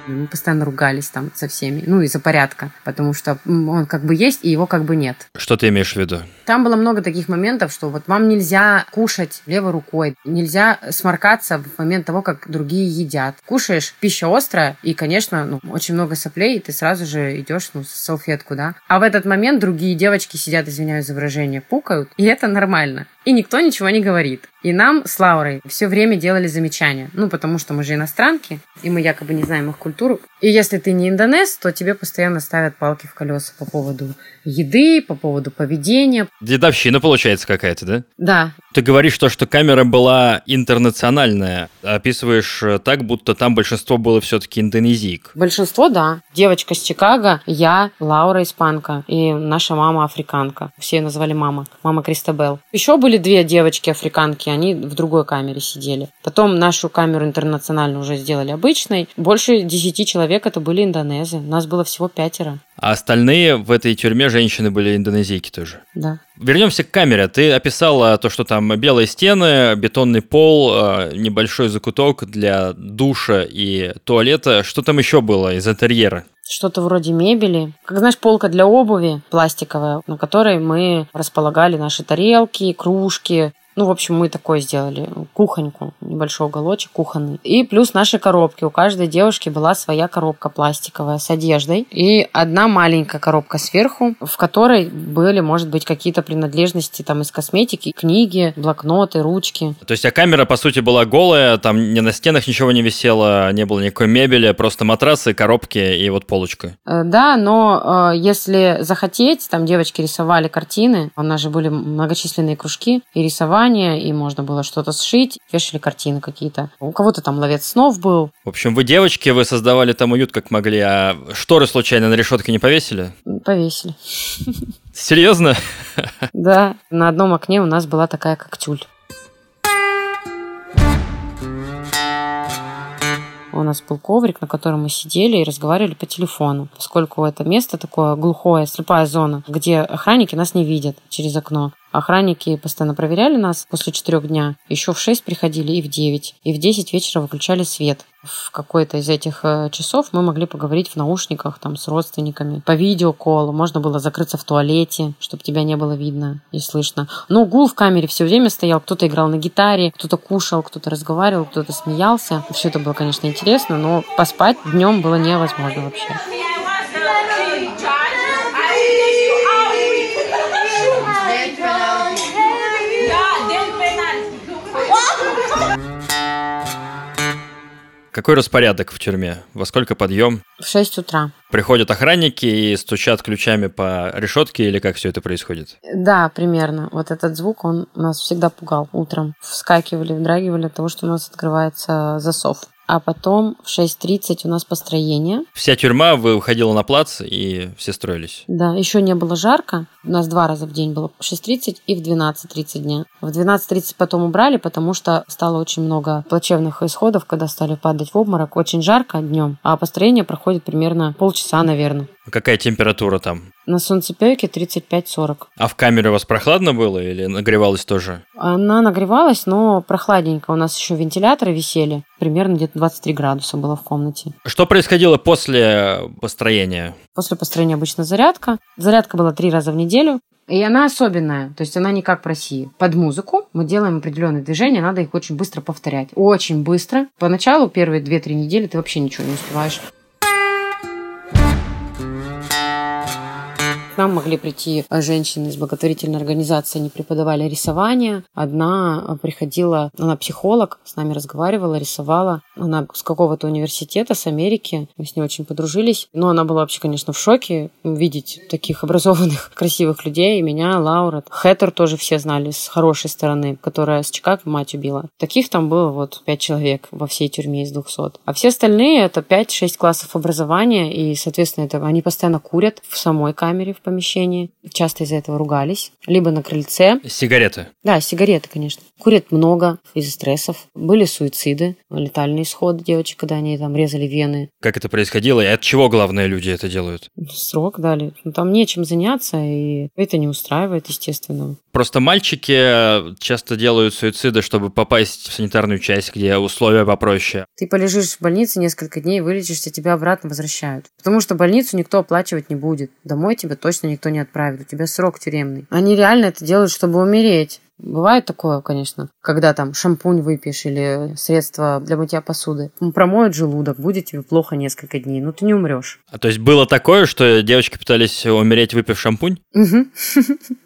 Мы постоянно ругались там со всеми, ну, из-за порядка, потому что он как бы есть, и его как бы нет. Что ты имеешь в виду? Там было много таких моментов, что вот вам нельзя кушать левой рукой, нельзя сморкаться в момент того, как другие едят. Кушаешь, пища острая, и, конечно, ну, очень много соплей, и ты сразу же идешь, ну, салфетку, да. А в этот момент другие девочки сидят, извиняюсь за выражение, пукают, и это нормально и никто ничего не говорит. И нам с Лаурой все время делали замечания. Ну, потому что мы же иностранки, и мы якобы не знаем их культуру. И если ты не индонез, то тебе постоянно ставят палки в колеса по поводу еды, по поводу поведения. Дедовщина получается какая-то, да? Да. Ты говоришь то, что камера была интернациональная. Описываешь э, так, будто там большинство было все-таки индонезийк. Большинство, да. Девочка с Чикаго, я, Лаура испанка и наша мама африканка. Все ее называли мама. Мама Кристабел. Еще были две девочки африканки, они в другой камере сидели. Потом нашу камеру интернациональную уже сделали обычной. Больше десяти человек это были индонезы. Нас было всего пятеро. А остальные в этой тюрьме женщины были индонезийки тоже. Да. Вернемся к камере. Ты описала то, что там белые стены, бетонный пол, э, небольшой закуток для душа и туалета. Что там еще было из интерьера? Что-то вроде мебели. Как знаешь, полка для обуви пластиковая, на которой мы располагали наши тарелки, кружки, ну, в общем, мы такое сделали. Кухоньку, небольшой уголочек кухонный. И плюс наши коробки. У каждой девушки была своя коробка пластиковая с одеждой. И одна маленькая коробка сверху, в которой были, может быть, какие-то принадлежности там из косметики, книги, блокноты, ручки. То есть, а камера, по сути, была голая, там не на стенах ничего не висело, не было никакой мебели, просто матрасы, коробки и вот полочка. Э, да, но э, если захотеть, там девочки рисовали картины, у нас же были многочисленные кружки, и рисовали рисование, и можно было что-то сшить, вешали картины какие-то. У кого-то там ловец снов был. В общем, вы девочки, вы создавали там уют как могли, а шторы случайно на решетке не повесили? Повесили. Серьезно? Да, на одном окне у нас была такая как тюль. У нас был коврик, на котором мы сидели и разговаривали по телефону, поскольку это место такое глухое, слепая зона, где охранники нас не видят через окно. Охранники постоянно проверяли нас после четырех дня. Еще в шесть приходили и в девять. И в десять вечера выключали свет. В какой-то из этих э, часов мы могли поговорить в наушниках там с родственниками. По видеоколу. Можно было закрыться в туалете, чтобы тебя не было видно и слышно. Но гул в камере все время стоял. Кто-то играл на гитаре, кто-то кушал, кто-то разговаривал, кто-то смеялся. Все это было, конечно, интересно, но поспать днем было невозможно вообще. Какой распорядок в тюрьме? Во сколько подъем? В 6 утра. Приходят охранники и стучат ключами по решетке или как все это происходит? Да, примерно. Вот этот звук, он нас всегда пугал утром. Вскакивали, вдрагивали от того, что у нас открывается засов а потом в 6.30 у нас построение. Вся тюрьма выходила на плац, и все строились. Да, еще не было жарко. У нас два раза в день было в 6.30 и в 12.30 дня. В 12.30 потом убрали, потому что стало очень много плачевных исходов, когда стали падать в обморок. Очень жарко днем, а построение проходит примерно полчаса, наверное. Какая температура там? На солнцепёке 35-40. А в камере у вас прохладно было или нагревалось тоже? Она нагревалась, но прохладненько. У нас еще вентиляторы висели. Примерно где-то 23 градуса было в комнате. Что происходило после построения? После построения обычно зарядка. Зарядка была три раза в неделю. И она особенная, то есть она не как в России. Под музыку мы делаем определенные движения, надо их очень быстро повторять. Очень быстро. Поначалу, первые 2-3 недели ты вообще ничего не успеваешь. Нам могли прийти женщины из благотворительной организации, они преподавали рисование. Одна приходила, она психолог, с нами разговаривала, рисовала. Она с какого-то университета, с Америки. Мы с ней очень подружились. Но она была вообще, конечно, в шоке видеть таких образованных, красивых людей. И меня, Лаура. Хэттер тоже все знали с хорошей стороны, которая с Чикаго мать убила. Таких там было вот пять человек во всей тюрьме из 200. А все остальные это 5-6 классов образования. И, соответственно, это они постоянно курят в самой камере, в помещении. Часто из-за этого ругались. Либо на крыльце. Сигареты? Да, сигареты, конечно. Курят много из-за стрессов. Были суициды, летальные исходы девочек, когда они там резали вены. Как это происходило и от чего главные люди это делают? Срок дали. Ну, там нечем заняться, и это не устраивает, естественно. Просто мальчики часто делают суициды, чтобы попасть в санитарную часть, где условия попроще. Ты полежишь в больнице несколько дней, вылечишься, тебя обратно возвращают. Потому что больницу никто оплачивать не будет. Домой тебя точно никто не отправит. У тебя срок тюремный. Они реально это делают, чтобы умереть. Бывает такое, конечно, когда там шампунь выпьешь или средство для мытья посуды. Промоют желудок, будет тебе плохо несколько дней, но ты не умрешь. А то есть было такое, что девочки пытались умереть, выпив шампунь?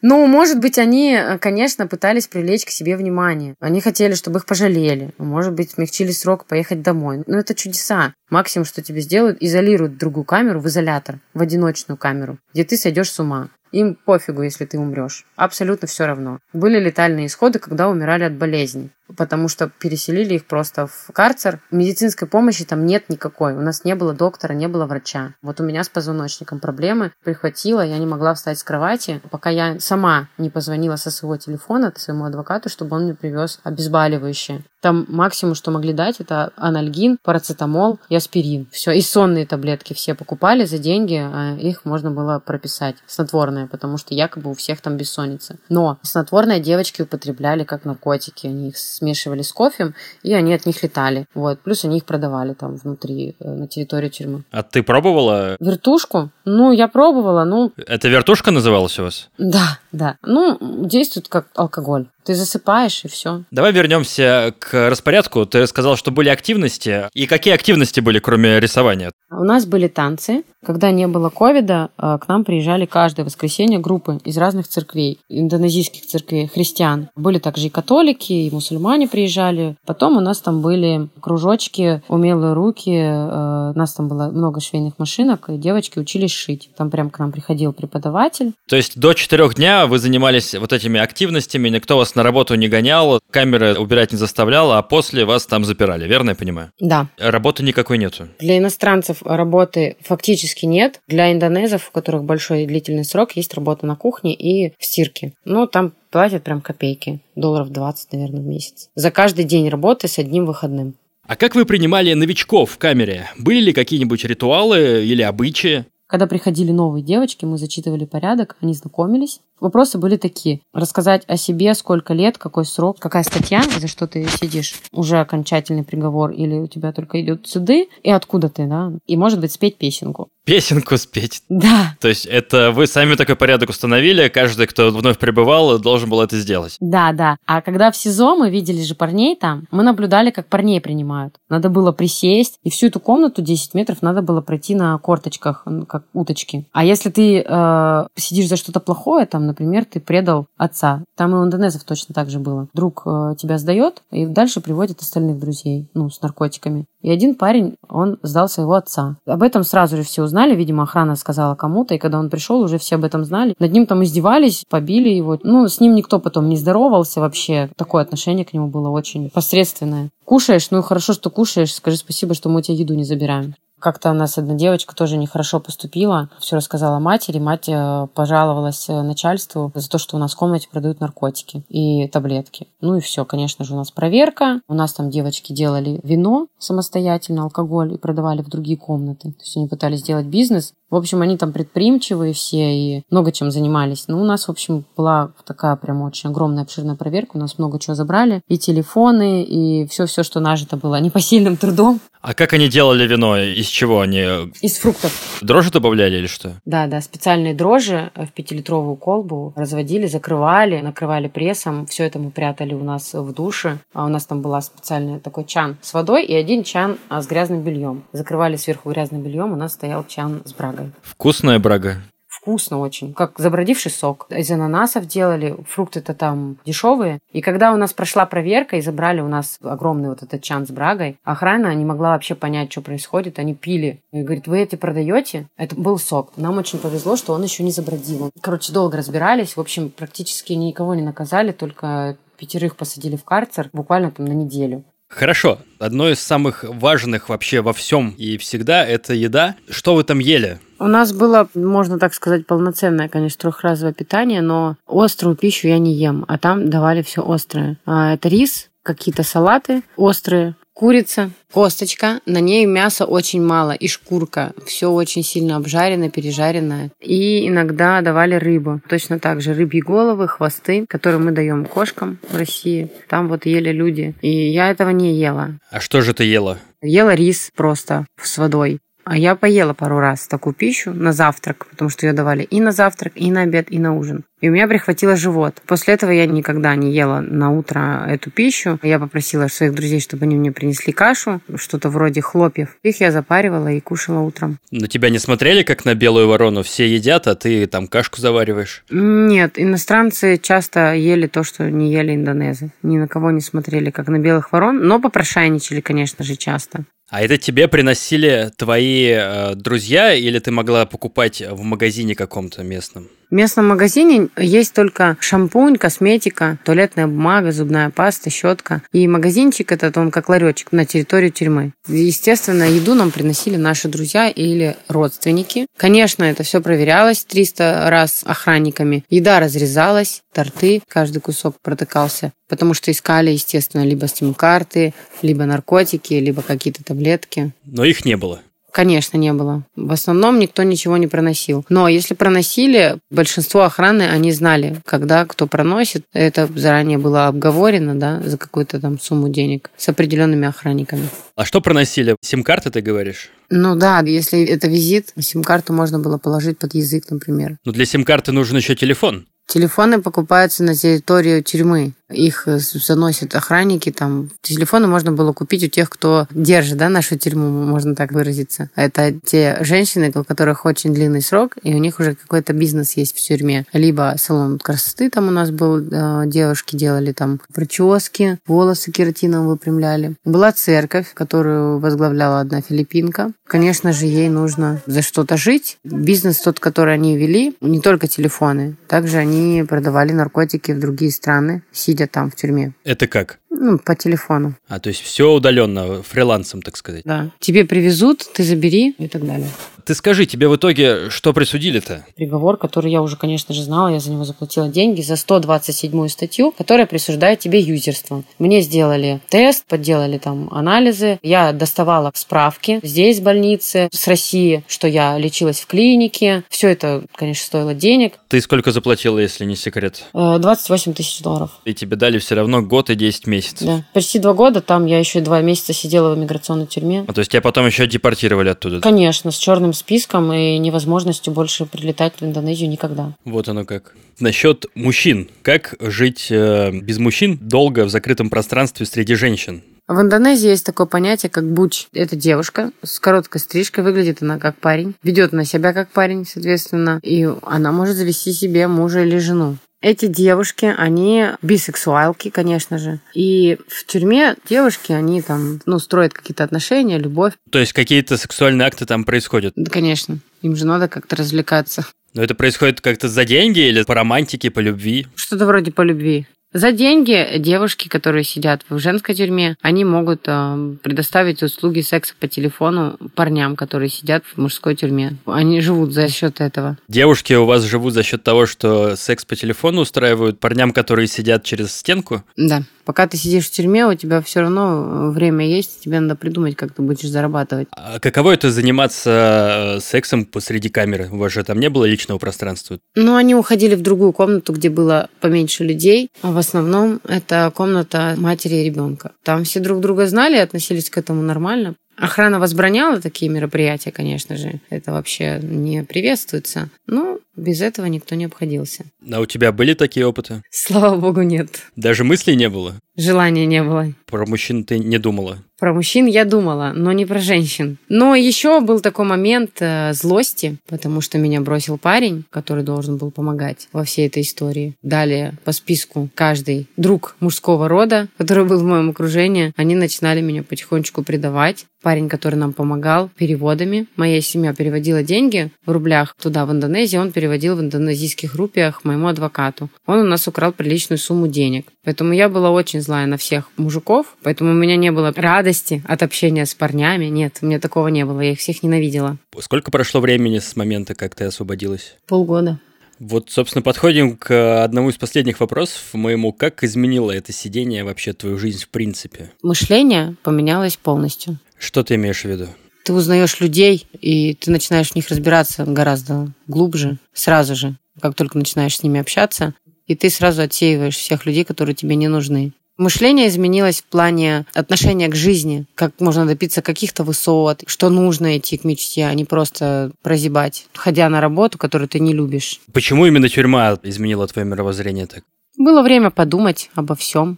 Ну, может быть, они, конечно, пытались привлечь к себе внимание. Они хотели, чтобы их пожалели. Может быть, смягчили срок поехать домой. Но это чудеса. Максимум, что тебе сделают, изолируют другую камеру в изолятор, в одиночную камеру, где ты сойдешь с ума. Им пофигу, если ты умрешь. Абсолютно все равно. Были летальные исходы, когда умирали от болезней потому что переселили их просто в карцер. Медицинской помощи там нет никакой. У нас не было доктора, не было врача. Вот у меня с позвоночником проблемы. Прихватила, я не могла встать с кровати, пока я сама не позвонила со своего телефона своему адвокату, чтобы он мне привез обезболивающее. Там максимум, что могли дать, это анальгин, парацетамол и аспирин. Все. И сонные таблетки все покупали за деньги, а их можно было прописать. Снотворное, потому что якобы у всех там бессонница. Но снотворное девочки употребляли как наркотики. Они их смешивали с кофе, и они от них летали. Вот. Плюс они их продавали там внутри, э, на территории тюрьмы. А ты пробовала? Вертушку? Ну, я пробовала, ну... Это вертушка называлась у вас? Да, да. Ну, действует как алкоголь. Ты засыпаешь, и все. Давай вернемся к распорядку. Ты сказал, что были активности. И какие активности были, кроме рисования? У нас были танцы. Когда не было ковида, э, к нам приезжали каждое воскресенье группы из разных церквей, индонезийских церквей, христиан. Были также и католики, и мусульмане приезжали. Потом у нас там были кружочки, умелые руки. Э, у нас там было много швейных машинок, и девочки учились шить. Там прям к нам приходил преподаватель. То есть до четырех дня вы занимались вот этими активностями, никто вас на работу не гонял, камеры убирать не заставлял, а после вас там запирали, верно я понимаю? Да. Работы никакой нету? Для иностранцев работы фактически нет. Для индонезов, у которых большой длительный срок, есть работа на кухне и в стирке. Но там платят прям копейки. Долларов 20, наверное, в месяц. За каждый день работы с одним выходным. А как вы принимали новичков в камере? Были ли какие-нибудь ритуалы или обычаи? Когда приходили новые девочки, мы зачитывали порядок, они знакомились. Вопросы были такие. Рассказать о себе, сколько лет, какой срок, какая статья, за что ты сидишь, уже окончательный приговор, или у тебя только идет суды, и откуда ты, да? И, может быть, спеть песенку. Песенку спеть? Да. То есть это вы сами такой порядок установили, каждый, кто вновь прибывал, должен был это сделать? Да, да. А когда в СИЗО мы видели же парней там, мы наблюдали, как парней принимают. Надо было присесть, и всю эту комнату 10 метров надо было пройти на корточках, как уточки. А если ты э, сидишь за что-то плохое, там, например, ты предал отца. Там и у индонезов точно так же было. Друг э, тебя сдает, и дальше приводит остальных друзей, ну, с наркотиками. И один парень, он сдал своего отца. Об этом сразу же все узнали, видимо, охрана сказала кому-то, и когда он пришел, уже все об этом знали. Над ним там издевались, побили его. Ну, с ним никто потом не здоровался вообще. Такое отношение к нему было очень посредственное. Кушаешь, ну хорошо, что кушаешь, скажи спасибо, что мы у тебя еду не забираем. Как-то у нас одна девочка тоже нехорошо поступила, все рассказала матери, мать э, пожаловалась э, начальству за то, что у нас в комнате продают наркотики и таблетки. Ну и все, конечно же, у нас проверка. У нас там девочки делали вино самостоятельно, алкоголь и продавали в другие комнаты. То есть они пытались сделать бизнес. В общем, они там предприимчивые все и много чем занимались. Ну, у нас, в общем, была такая прям очень огромная, обширная проверка. У нас много чего забрали. И телефоны, и все-все, что нажито было непосильным трудом. А как они делали вино? Из чего они? Из фруктов. Дрожжи добавляли или что? Да, да, специальные дрожжи в пятилитровую колбу разводили, закрывали, накрывали прессом. Все это мы прятали у нас в душе. А у нас там была специальный такой чан с водой и один чан а, с грязным бельем. Закрывали сверху грязным бельем, у нас стоял чан с брагой. Вкусная брага? вкусно очень, как забродивший сок. Из ананасов делали, фрукты-то там дешевые. И когда у нас прошла проверка и забрали у нас огромный вот этот чан с брагой, охрана не могла вообще понять, что происходит. Они пили. И говорит, вы эти продаете? Это был сок. Нам очень повезло, что он еще не забродил. Короче, долго разбирались. В общем, практически никого не наказали, только пятерых посадили в карцер буквально там на неделю. Хорошо. Одно из самых важных вообще во всем и всегда это еда. Что вы там ели? У нас было, можно так сказать, полноценное, конечно, трехразовое питание, но острую пищу я не ем, а там давали все острое. А, это рис, какие-то салаты острые, курица, косточка, на ней мяса очень мало, и шкурка. Все очень сильно обжарено, пережаренное. И иногда давали рыбу. Точно так же рыбьи головы, хвосты, которые мы даем кошкам в России. Там вот ели люди. И я этого не ела. А что же ты ела? Ела рис просто с водой. А я поела пару раз такую пищу на завтрак, потому что ее давали и на завтрак, и на обед, и на ужин. И у меня прихватило живот. После этого я никогда не ела на утро эту пищу. Я попросила своих друзей, чтобы они мне принесли кашу, что-то вроде хлопьев. Их я запаривала и кушала утром. На тебя не смотрели, как на белую ворону? Все едят, а ты там кашку завариваешь? Нет, иностранцы часто ели то, что не ели индонезы. Ни на кого не смотрели, как на белых ворон, но попрошайничали, конечно же, часто. А это тебе приносили твои э, друзья или ты могла покупать в магазине каком-то местном? В местном магазине есть только шампунь, косметика, туалетная бумага, зубная паста, щетка. И магазинчик этот, он как ларечек на территории тюрьмы. Естественно, еду нам приносили наши друзья или родственники. Конечно, это все проверялось 300 раз охранниками. Еда разрезалась, торты, каждый кусок протыкался. Потому что искали, естественно, либо стим-карты, либо наркотики, либо какие-то таблетки. Но их не было. Конечно, не было. В основном никто ничего не проносил. Но если проносили, большинство охраны, они знали, когда кто проносит. Это заранее было обговорено, да, за какую-то там сумму денег с определенными охранниками. А что проносили? Сим-карты, ты говоришь? Ну да, если это визит, сим-карту можно было положить под язык, например. Но для сим-карты нужен еще телефон. Телефоны покупаются на территорию тюрьмы. Их э, заносят охранники. Там телефоны можно было купить у тех, кто держит да, нашу тюрьму, можно так выразиться. Это те женщины, у которых очень длинный срок, и у них уже какой-то бизнес есть в тюрьме. Либо салон красоты там у нас был, э, девушки делали там прически, волосы кератином выпрямляли. Была церковь, которую возглавляла одна филиппинка. Конечно же, ей нужно за что-то жить. Бизнес тот, который они вели, не только телефоны. Также они продавали наркотики в другие страны, сидя там в тюрьме. Это как? Ну, по телефону. А, то есть все удаленно, фрилансом, так сказать. Да. Тебе привезут, ты забери и так далее. Ты скажи, тебе в итоге что присудили-то? Приговор, который я уже, конечно же, знала, я за него заплатила деньги, за 127 статью, которая присуждает тебе юзерство. Мне сделали тест, подделали там анализы, я доставала справки здесь, в больнице, с России, что я лечилась в клинике. Все это, конечно, стоило денег. Ты сколько заплатила, если не секрет? 28 э, тысяч долларов. И тебе дали все равно год и 10 месяцев месяцев. Да, почти два года. Там я еще два месяца сидела в иммиграционной тюрьме. А то есть тебя потом еще депортировали оттуда? Конечно, с черным списком и невозможностью больше прилетать в Индонезию никогда. Вот оно как. Насчет мужчин. Как жить э, без мужчин долго в закрытом пространстве среди женщин? В Индонезии есть такое понятие, как буч. Это девушка с короткой стрижкой, выглядит она как парень, ведет на себя как парень, соответственно, и она может завести себе мужа или жену. Эти девушки, они бисексуалки, конечно же. И в тюрьме девушки, они там, ну, строят какие-то отношения, любовь. То есть какие-то сексуальные акты там происходят? Да, конечно. Им же надо как-то развлекаться. Но это происходит как-то за деньги или по романтике, по любви? Что-то вроде по любви. За деньги девушки, которые сидят в женской тюрьме, они могут э, предоставить услуги секса по телефону парням, которые сидят в мужской тюрьме. Они живут за счет этого. Девушки у вас живут за счет того, что секс по телефону устраивают парням, которые сидят через стенку? Да. Пока ты сидишь в тюрьме, у тебя все равно время есть, тебе надо придумать, как ты будешь зарабатывать. А каково это заниматься э, сексом посреди камеры? У вас же там не было личного пространства? Ну, они уходили в другую комнату, где было поменьше людей. А в основном это комната матери и ребенка. Там все друг друга знали и относились к этому нормально. Охрана возбраняла такие мероприятия, конечно же. Это вообще не приветствуется. Но без этого никто не обходился. А у тебя были такие опыты? Слава богу, нет. Даже мыслей не было? Желания не было. Про мужчин ты не думала? Про мужчин я думала, но не про женщин. Но еще был такой момент э, злости, потому что меня бросил парень, который должен был помогать во всей этой истории. Далее по списку каждый друг мужского рода, который был в моем окружении, они начинали меня потихонечку предавать парень, который нам помогал переводами. Моя семья переводила деньги в рублях туда, в Индонезию, он переводил в индонезийских рупиях моему адвокату. Он у нас украл приличную сумму денег. Поэтому я была очень злая на всех мужиков, поэтому у меня не было радости от общения с парнями. Нет, у меня такого не было, я их всех ненавидела. Сколько прошло времени с момента, как ты освободилась? Полгода. Вот, собственно, подходим к одному из последних вопросов моему. Как изменило это сидение вообще твою жизнь в принципе? Мышление поменялось полностью. Что ты имеешь в виду? Ты узнаешь людей, и ты начинаешь в них разбираться гораздо глубже, сразу же, как только начинаешь с ними общаться, и ты сразу отсеиваешь всех людей, которые тебе не нужны. Мышление изменилось в плане отношения к жизни, как можно добиться каких-то высот, что нужно идти к мечте, а не просто прозябать, ходя на работу, которую ты не любишь. Почему именно тюрьма изменила твое мировоззрение так? Было время подумать обо всем.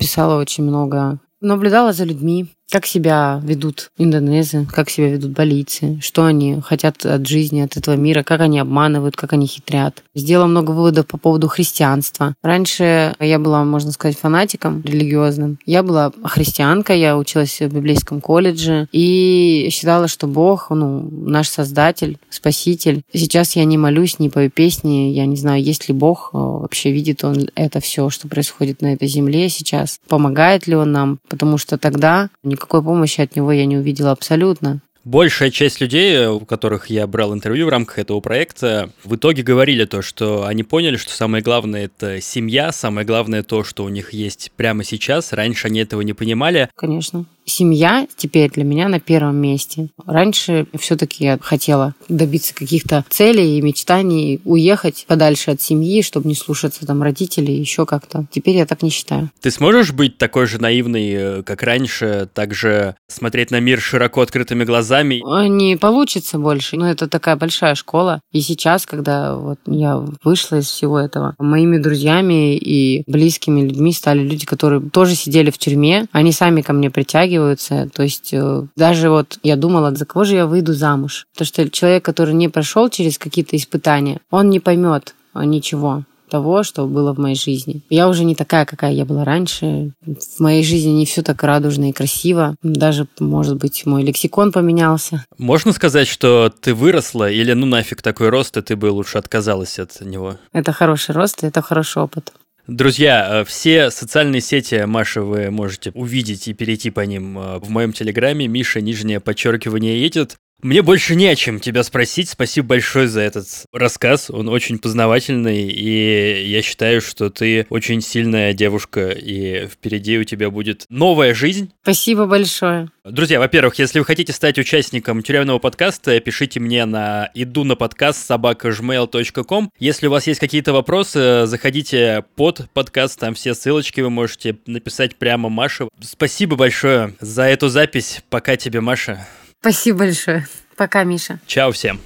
Писала очень много. Наблюдала за людьми, как себя ведут индонезы, как себя ведут балийцы, что они хотят от жизни, от этого мира, как они обманывают, как они хитрят. Сделала много выводов по поводу христианства. Раньше я была, можно сказать, фанатиком религиозным. Я была христианка, я училась в библейском колледже и считала, что Бог, ну, наш Создатель, Спаситель. Сейчас я не молюсь, не пою песни, я не знаю, есть ли Бог, э, вообще видит Он это все, что происходит на этой земле сейчас, помогает ли Он нам, потому что тогда никакой помощи от него я не увидела абсолютно. Большая часть людей, у которых я брал интервью в рамках этого проекта, в итоге говорили то, что они поняли, что самое главное это семья, самое главное то, что у них есть прямо сейчас. Раньше они этого не понимали. Конечно семья теперь для меня на первом месте. Раньше все-таки я хотела добиться каких-то целей и мечтаний, уехать подальше от семьи, чтобы не слушаться там родителей, еще как-то. Теперь я так не считаю. Ты сможешь быть такой же наивной, э, как раньше, также смотреть на мир широко открытыми глазами? Не получится больше. Но это такая большая школа. И сейчас, когда вот я вышла из всего этого, моими друзьями и близкими людьми стали люди, которые тоже сидели в тюрьме. Они сами ко мне притягивают притягиваются. То есть э, даже вот я думала, за кого же я выйду замуж? Потому что человек, который не прошел через какие-то испытания, он не поймет ничего того, что было в моей жизни. Я уже не такая, какая я была раньше. В моей жизни не все так радужно и красиво. Даже, может быть, мой лексикон поменялся. Можно сказать, что ты выросла или ну нафиг такой рост, и ты бы лучше отказалась от него? Это хороший рост, это хороший опыт. Друзья, э, все социальные сети Маши вы можете увидеть и перейти по ним э, в моем телеграме. Миша, нижнее подчеркивание, едет. Мне больше не о чем тебя спросить. Спасибо большое за этот рассказ. Он очень познавательный, и я считаю, что ты очень сильная девушка, и впереди у тебя будет новая жизнь. Спасибо большое. Друзья, во-первых, если вы хотите стать участником тюремного подкаста, пишите мне на иду на подкаст собакажмейл.ком. Если у вас есть какие-то вопросы, заходите под подкаст, там все ссылочки вы можете написать прямо Маше. Спасибо большое за эту запись. Пока тебе, Маша. Спасибо большое. Пока, Миша. Чао всем.